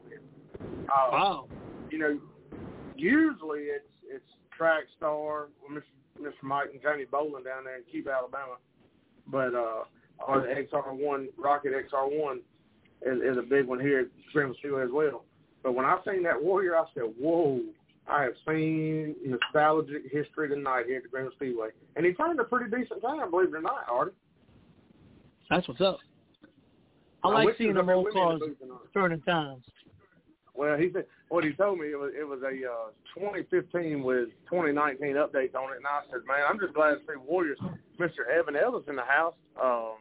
Speaker 2: uh, Wow.
Speaker 7: You know, usually it's it's Track Star, Mr. Mr. Mike and Tony Bowling down there in Cuba, Alabama, but uh, or the XR1 Rocket XR1 is, is a big one here at Greenville Speedway as well. But when I seen that Warrior, I said, "Whoa!" I have seen nostalgic history tonight here at the Greenville Speedway, and he turned a pretty decent time, believe it or not, Artie.
Speaker 2: That's what's up. I, I like seeing them old cars turning times.
Speaker 7: Well, he said what he told me it was it was a uh, 2015 with 2019 updates on it, and I said, man, I'm just glad to see Warriors. Mr. Evan Ellis in the house. Um,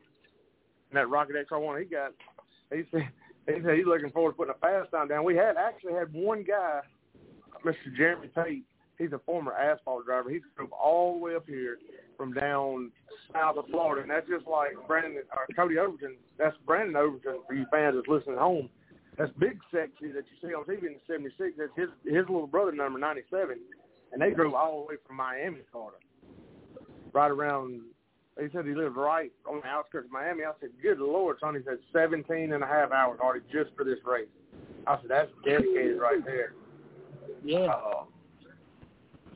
Speaker 7: and that Rocket XR1 he got he said he said he's looking forward to putting a fast time down. We had actually had one guy, Mr. Jeremy Tate. He's a former asphalt driver. He drove all the way up here from down south of Florida, and that's just like Brandon or Cody Overton. That's Brandon Overton for you fans that's listening at home. That's Big Sexy that you see on TV in the '76. That's his his little brother, number '97, and they drove all the way from Miami, Florida, right around he said he lived right on the outskirts of Miami. I said, good Lord, son. He said 17 and a half hours already just for this race. I said, that's dedicated right there.
Speaker 2: Yeah.
Speaker 7: Uh,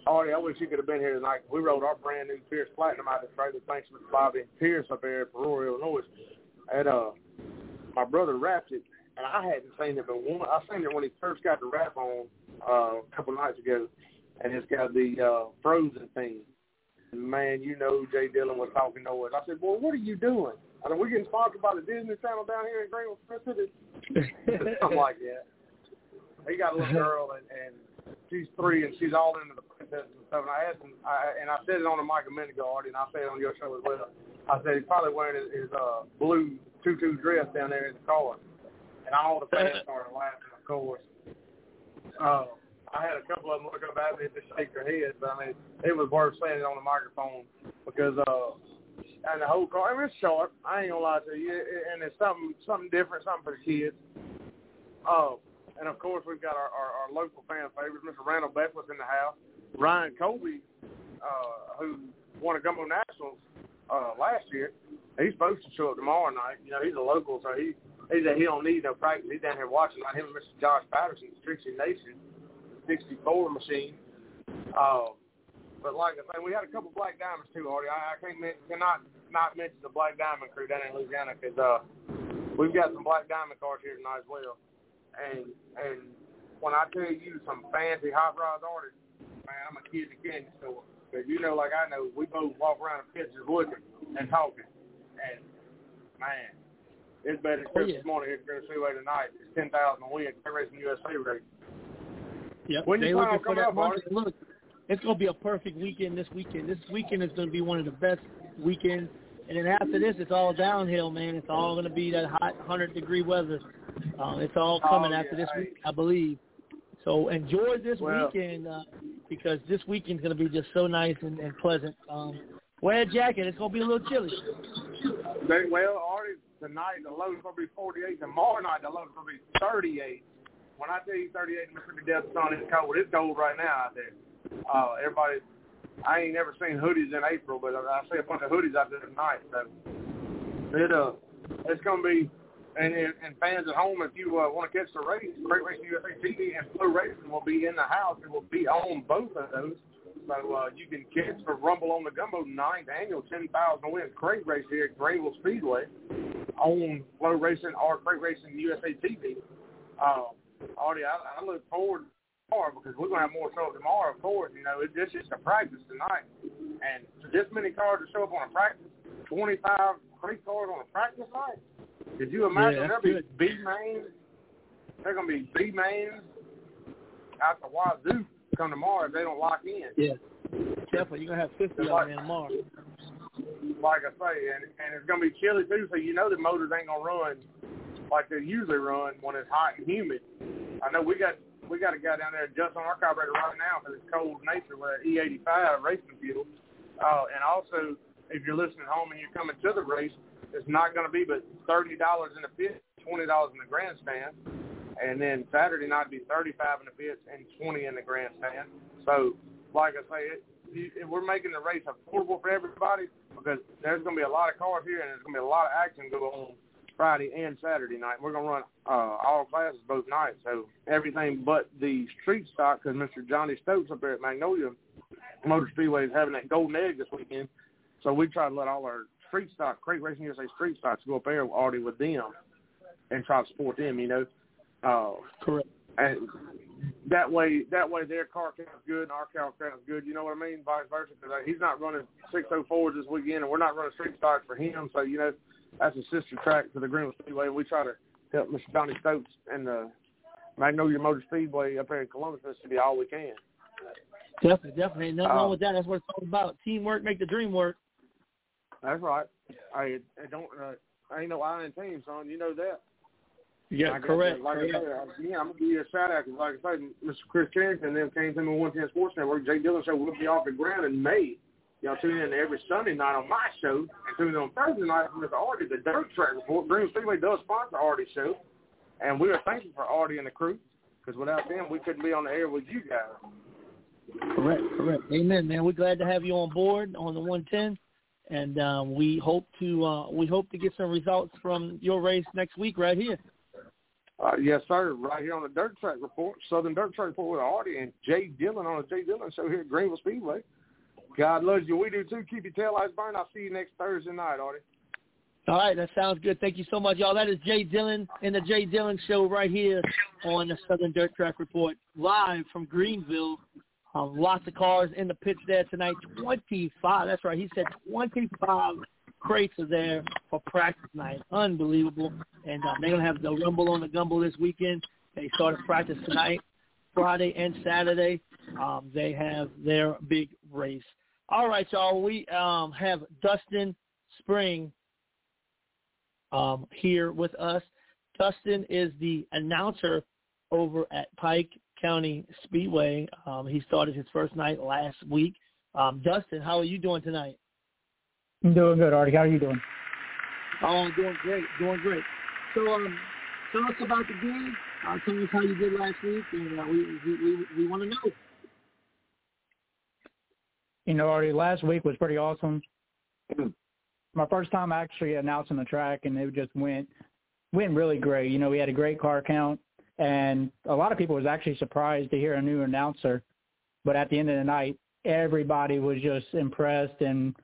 Speaker 7: Artie, I wish you could have been here tonight. We rode our brand new Pierce Platinum out of the trailer. Thanks to Bobby Pierce up there at Peoria, Illinois. And uh, my brother wrapped it, and I hadn't seen it, but one, I seen it when he first got the wrap on uh, a couple nights ago, and it's got the uh, frozen theme man, you know Jay Dillon was talking noise. I said, boy, what are you doing? I said, we're getting sponsored by the Disney Channel down here in Greenville, Mississippi. Something like that. He got a little girl, and, and she's three, and she's all into the princesses and stuff. And I asked him, I, and I said it on the mic a minute ago, Artie, and I said it on your show as well. I said he's probably wearing his, his uh, blue tutu dress down there in the car. And all the fans started laughing, of course. Uh, I had a couple of them look up at me and just shake their heads, but I mean, it was worth saying it on the microphone because, uh, and the whole car, I mean, it's short. I ain't gonna lie to you, and it's something something different, something for the kids. Uh, and of course we've got our, our, our local fan favorites, Mr. Randall Beckwith in the house, Ryan Colby, uh, who won a Gumbo Nationals uh, last year. He's supposed to show up tomorrow night. You know, he's a local, so he he said he don't need no practice. He's down here watching. Like him and Mr. Josh Patterson, Trixie Nation 64 machine. Um, but like I said, we had a couple black diamonds too, Artie. I, I can't cannot not mention the black diamond crew down in Louisiana because uh, we've got some black diamond cars here tonight as well. And and when I tell you some fancy hot rods, Artie, man, I'm a kid in the candy store. Because you know, like I know, we both walk around the pictures looking and talking. And man, it's better than Christmas oh, yeah. morning here at Green Speedway tonight. It's ten thousand a win. Racing USA race.
Speaker 2: Yep.
Speaker 7: When
Speaker 2: they
Speaker 7: you
Speaker 2: looking
Speaker 7: for that
Speaker 2: money. Look, it's going to be a perfect weekend this weekend. This weekend is going to be one of the best weekends. And then after this, it's all downhill, man. It's all going to be that hot 100 degree weather. Um, it's all coming
Speaker 7: oh,
Speaker 2: after
Speaker 7: yeah,
Speaker 2: this week, I believe. So enjoy this
Speaker 7: well,
Speaker 2: weekend uh, because this weekend's going to be just so nice and, and pleasant. Um, wear a jacket. It's going to be a little chilly.
Speaker 7: They, well, tonight the low's going to be 48. Tomorrow night the low's going to be 38 when I tell you 38 in Mississippi Delta sun, it's cold. It's cold right now out there. Uh, everybody, I ain't never seen hoodies in April, but I see a bunch of hoodies out there tonight. So it uh, it's gonna be. And, and fans at home, if you uh, want to catch the race, Crate Racing USA TV and FloRacing will be in the house. It will be on both of those. So uh, you can catch the Rumble on the Gumbo ninth annual 10,000 wins crate race here at Greenville Speedway on FloRacing or Crate Racing USA TV. Um, Artie, I, I look forward to tomorrow because we're gonna have more show tomorrow. Of course, you know it's just a practice tonight, and for this many cars to show up on a practice, twenty-five crate cars on a practice night. Could you imagine
Speaker 2: yeah,
Speaker 7: there'll be B mains? They're gonna be B mains, out the wazoo come tomorrow if they don't lock in.
Speaker 2: Yeah, definitely. You're gonna have 50 on there tomorrow.
Speaker 7: Like I say, and and it's gonna be chilly too, so you know the motors ain't gonna run like they usually run when it's hot and humid. I know we got we got a guy down there adjusting our carburetor right now because it's cold nature with E85 racing fuel. Uh, and also, if you're listening home and you're coming to the race, it's not going to be but thirty dollars in the pit, twenty dollars in the grandstand, and then Saturday night be thirty-five in the pits and twenty in the grandstand. So, like I say, it, it, we're making the race affordable for everybody because there's going to be a lot of cars here and there's going to be a lot of action going on Friday and Saturday night. We're going to run uh, all classes both nights, so everything but the street stock because Mr. Johnny Stokes up there at Magnolia Motor Speedway is having that golden egg this weekend. So we try to let all our street stock, Crate Racing USA street stocks go up there already with them and try to support them, you know. Uh,
Speaker 2: Correct.
Speaker 7: And that way, that way their car count's good and our car count's good. You know what I mean? Vice versa. Because he's not running 604s this weekend, and we're not running street stocks for him. So you know, that's a sister track to the Greenville Speedway. We try to help Mr. Johnny Stokes and the Magnolia Motor Speedway up here in Columbus, Mississippi, all we can.
Speaker 2: Definitely, definitely. Nothing
Speaker 7: Uh,
Speaker 2: wrong with that. That's what it's all about. Teamwork make the dream work.
Speaker 7: That's right. I, I don't. Uh, I ain't no iron team, son. You know that.
Speaker 2: Yeah,
Speaker 7: Like
Speaker 2: correct.
Speaker 7: Like I said, yeah, I'm gonna give you a shout out because, like I said, Mr. Chris Carrington and them came to me 110 Sports Network. Jay Dillon show will be off the ground in May. Y'all tune in every Sunday night on my show and tune in on Thursday night for Mr. Artie, the Dirt Track Report. Green Speedway does sponsor Artie's show, and we are thankful for Artie and the crew because without them, we couldn't be on the air with you guys.
Speaker 2: Correct, correct. Amen, man. We're glad to have you on board on the 110, and um, we hope to uh, we hope to get some results from your race next week right here.
Speaker 7: Uh, yes, sir. Right here on the Dirt Track Report, Southern Dirt Track Report with Artie and Jay Dillon on the Jay Dillon Show here at Greenville Speedway. God loves you. We do too. Keep your tail lights burning. I'll see you next Thursday night, Artie.
Speaker 2: All right, that sounds good. Thank you so much, y'all. That is Jay Dillon in the Jay Dillon Show right here on the Southern Dirt Track Report, live from Greenville. Um, lots of cars in the pits there tonight. 25. That's right. He said 25 crates are there for practice night. Unbelievable. And uh, they're going to have the Rumble on the Gumbo this weekend. They started practice tonight, Friday and Saturday. Um, they have their big race. All right, y'all. We um, have Dustin Spring um, here with us. Dustin is the announcer over at Pike County Speedway. Um, he started his first night last week. Um, Dustin, how are you doing tonight?
Speaker 8: I'm doing good, Artie. How are you doing?
Speaker 2: Oh, I'm doing great, doing great. So, um, tell us about the game. Uh, tell us how you did last week, and uh, we we we, we want to know.
Speaker 8: You know, Artie, last week was pretty awesome. My first time actually announcing the track, and it just went went really great. You know, we had a great car count, and a lot of people was actually surprised to hear a new announcer. But at the end of the night, everybody was just impressed and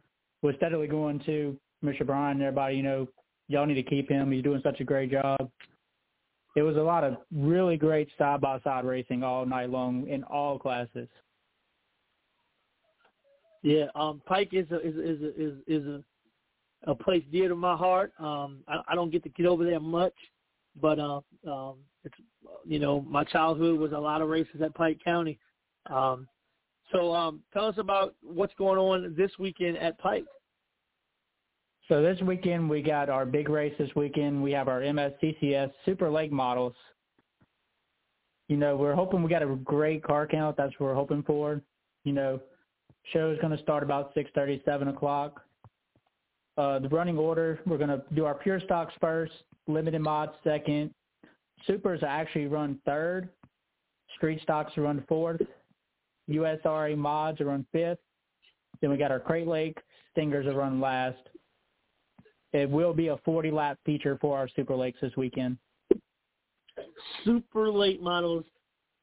Speaker 8: was steadily going to Mr. Bryan and everybody. You know, y'all need to keep him. He's doing such a great job. It was a lot of really great side by side racing all night long in all classes.
Speaker 2: Yeah, um, Pike is a is a, is a, is is a a place dear to my heart. Um, I, I don't get to get over there much, but uh, um, it's you know my childhood was a lot of races at Pike County. Um, so um, tell us about what's going on this weekend at Pike.
Speaker 8: So this weekend we got our big race this weekend. We have our MSCCS Super Late models. You know, we're hoping we got a great car count. That's what we're hoping for. You know, show is going to start about six thirty, seven o'clock. Uh, the running order, we're going to do our pure stocks first, limited mods second. Supers actually run third. Street stocks run fourth. USRA mods are on fifth. Then we got our Crate Lake Stingers are run last. It will be a 40 lap feature for our Super Lates this weekend.
Speaker 2: Super late models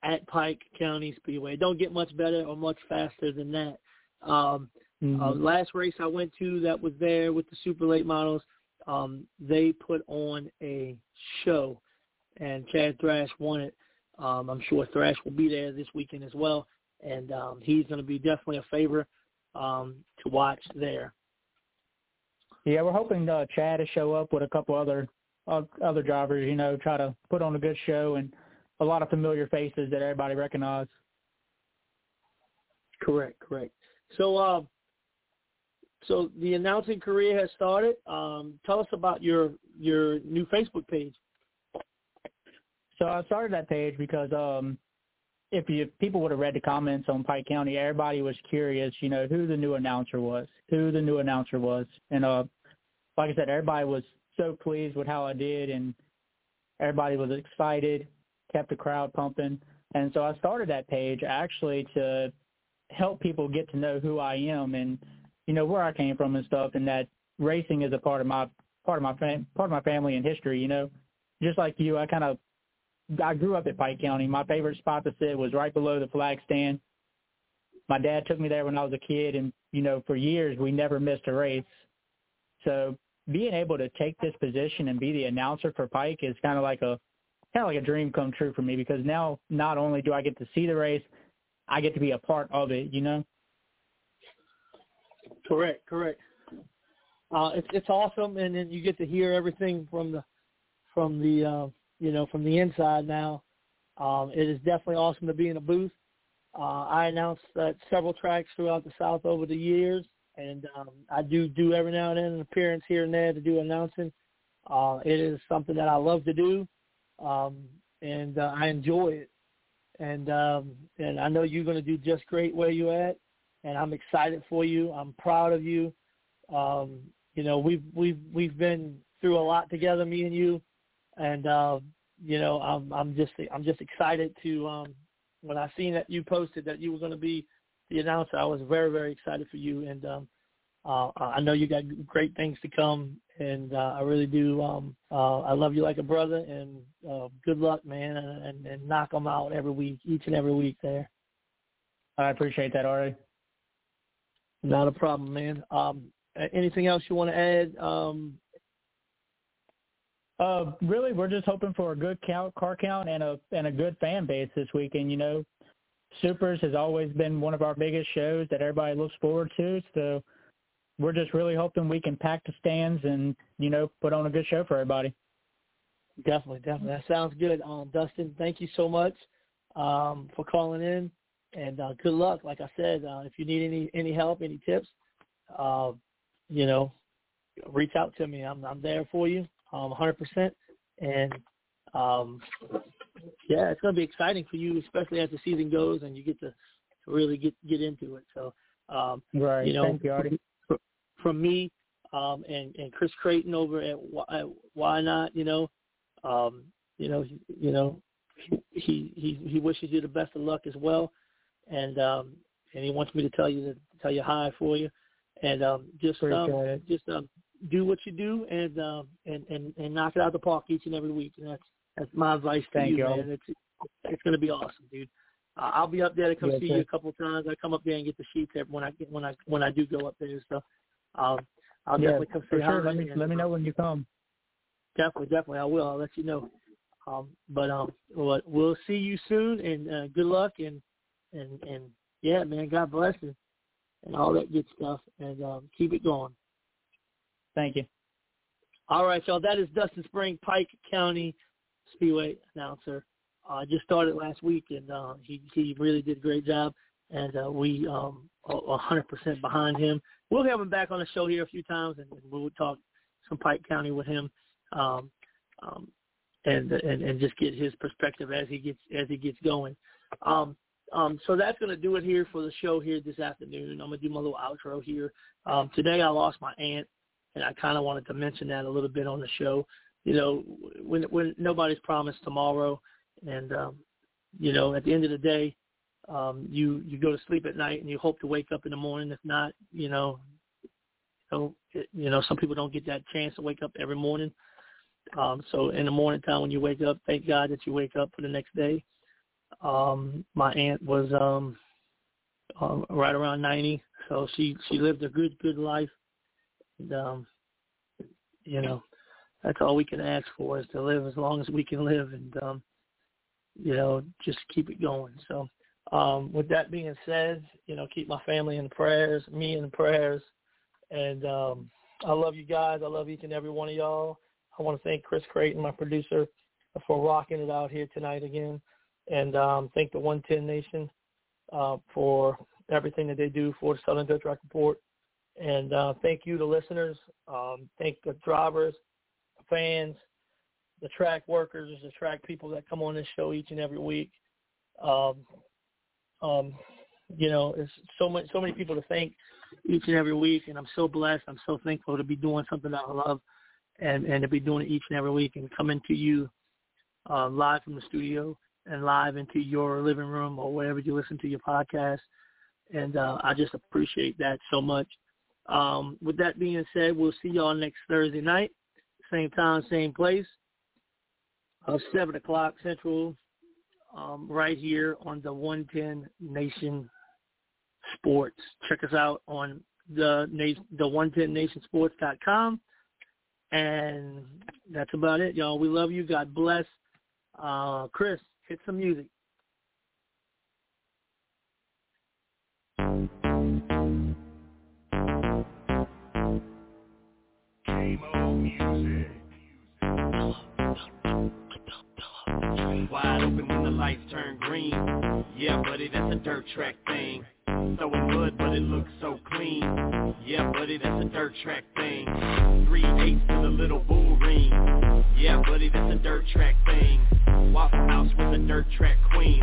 Speaker 2: at Pike County Speedway. Don't get much better or much faster than that. Um,
Speaker 8: Mm-hmm.
Speaker 2: Uh, last race I went to that was there with the super late models, um, they put on a show, and Chad Thrash won it. Um, I'm sure Thrash will be there this weekend as well, and um, he's going to be definitely a favor um, to watch there.
Speaker 8: Yeah, we're hoping uh, Chad to show up with a couple other uh, other drivers. You know, try to put on a good show and a lot of familiar faces that everybody recognizes.
Speaker 2: Correct, correct. So, uh, so the announcing career has started. Um, tell us about your your new Facebook page.
Speaker 8: So I started that page because um, if you people would have read the comments on Pike County, everybody was curious, you know, who the new announcer was, who the new announcer was, and uh, like I said, everybody was so pleased with how I did, and everybody was excited, kept the crowd pumping, and so I started that page actually to help people get to know who I am and you know where I came from and stuff, and that racing is a part of my part of my fam- part of my family and history. You know, just like you, I kind of I grew up at Pike County. My favorite spot to sit was right below the flag stand. My dad took me there when I was a kid, and you know, for years we never missed a race. So being able to take this position and be the announcer for Pike is kind of like a kind of like a dream come true for me because now not only do I get to see the race, I get to be a part of it. You know.
Speaker 2: Correct, correct. Uh, it's it's awesome, and then you get to hear everything from the from the uh, you know from the inside now. Um, it is definitely awesome to be in a booth. Uh, I announced at several tracks throughout the South over the years, and um, I do do every now and then an appearance here and there to do announcing. Uh, it is something that I love to do, um, and uh, I enjoy it. And um, and I know you're going to do just great where you're at and I'm excited for you. I'm proud of you. Um, you know, we've we've we've been through a lot together, me and you, and uh, you know, I'm I'm just I'm just excited to um, when I seen that you posted that you were going to be the announcer. I was very very excited for you, and um, uh, I know you got great things to come, and uh, I really do. Um, uh, I love you like a brother, and uh, good luck, man, and, and, and knock them out every week, each and every week there.
Speaker 8: I appreciate that, Ari.
Speaker 2: Not a problem, man. Um, anything else you want to add? Um,
Speaker 8: uh, really, we're just hoping for a good count, car count and a and a good fan base this weekend. You know, Supers has always been one of our biggest shows that everybody looks forward to. So we're just really hoping we can pack the stands and you know put on a good show for everybody.
Speaker 2: Definitely, definitely. That sounds good. Um, Dustin, thank you so much um, for calling in and uh, good luck. Like I said, uh, if you need any any help, any tips, uh, you know, reach out to me. I'm I'm there for you, um, 100%. And um, yeah, it's going to be exciting for you, especially as the season goes and you get to, really get get into it. So, um,
Speaker 8: right.
Speaker 2: You know,
Speaker 8: Thank you, Artie.
Speaker 2: From, from me um, and and Chris Creighton over at Why, Why Not, you know, um, you know, you know, he he he wishes you the best of luck as well and um, and he wants me to tell you to tell you hi for you, and um, just um, just um, do what you do and um, and and and knock it out of the park each and every week. And that's that's my advice to
Speaker 8: Thank
Speaker 2: you,
Speaker 8: you,
Speaker 2: man. It's it's going to be awesome, dude. Uh, I'll be up there to come
Speaker 8: yes,
Speaker 2: see
Speaker 8: sir.
Speaker 2: you a couple of times. I come up there and get the sheets every, when I get when I when I do go up there. So um, I'll
Speaker 8: yeah,
Speaker 2: definitely come
Speaker 8: for
Speaker 2: say
Speaker 8: sure. Let me
Speaker 2: and,
Speaker 8: let me know when you come.
Speaker 2: Definitely, definitely, I will. I'll let you know. Um, but um, we'll, we'll see you soon, and uh, good luck, and and and yeah, man, God bless you, and all that good stuff, and um, keep it going.
Speaker 8: Thank you.
Speaker 2: All right, y'all. That is Dustin Spring, Pike County Speedway announcer. Uh, just started last week, and uh, he he really did a great job, and uh, we um a hundred percent behind him. We'll have him back on the show here a few times, and, and we'll talk some Pike County with him, um, um, and and and just get his perspective as he gets as he gets going. Um, um, so that's going to do it here for the show here this afternoon. I'm going to do my little outro here. Um, today I lost my aunt, and I kind of wanted to mention that a little bit on the show. You know, when when nobody's promised tomorrow, and um, you know, at the end of the day, um, you you go to sleep at night and you hope to wake up in the morning. If not, you know, know, it, you know, some people don't get that chance to wake up every morning. Um, so in the morning time when you wake up, thank God that you wake up for the next day um my aunt was um um right around 90 so she she lived a good good life and um you know that's all we can ask for is to live as long as we can live and um you know just keep it going so um with that being said you know keep my family in prayers me in prayers and um I love you guys I love each and every one of y'all I want to thank Chris Creighton my producer for rocking it out here tonight again. And um, thank the 110 Nation uh, for everything that they do for the Southern Dirt Track Report. And uh, thank you to listeners. Um, thank the drivers, fans, the track workers, the track people that come on this show each and every week. Um, um, you know, it's so much, so many people to thank each and every week, and I'm so blessed. I'm so thankful to be doing something that I love, and and to be doing it each and every week, and coming to you uh, live from the studio and live into your living room or wherever you listen to your podcast. And uh, I just appreciate that so much. Um, with that being said, we'll see y'all next Thursday night, same time, same place, uh, 7 o'clock Central, um, right here on the 110 Nation Sports. Check us out on the the 110nationsports.com. And that's about it, y'all. We love you. God bless. Uh, Chris, hit some music.
Speaker 9: Lights turn green. Yeah, buddy, that's a dirt track thing. Throwing mud, but it looks so clean. Yeah, buddy, that's a dirt track thing. Three eights to the little bull ring. Yeah, buddy, that's a dirt track thing. Waffle House with a dirt track queen.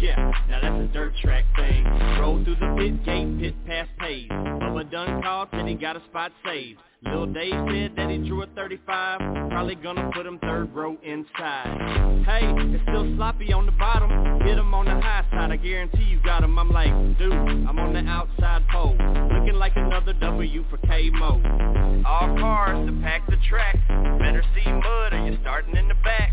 Speaker 9: Yeah, now that's a dirt track thing. Roll through the pit gate, pit past paved. Bubba done called, said he got a spot saved. Lil Dave said that he drew a 35, probably gonna put him third row inside. Hey, it's still sloppy on the bottom, hit him on the high side, I guarantee you got him. I'm like, dude, I'm on the outside pole, looking like another W for K-Mo. All cars to pack the track, better see mud or you're starting in the back.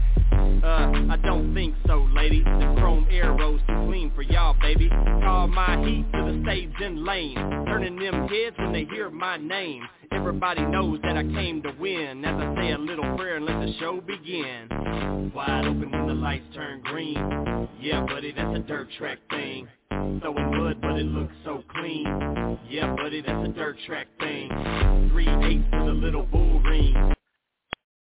Speaker 9: Uh, I don't think so, lady. The chrome arrows too clean for y'all, baby. Call my heat to the stage and lane, turning them heads when they hear my name. Everybody knows that I came to win. As I say a little prayer and let the show begin. Wide open when the lights turn green. Yeah, buddy, that's a dirt track thing. Throwing mud, but it looks so clean. Yeah, buddy, that's a dirt track thing. Three eights to the little bull ring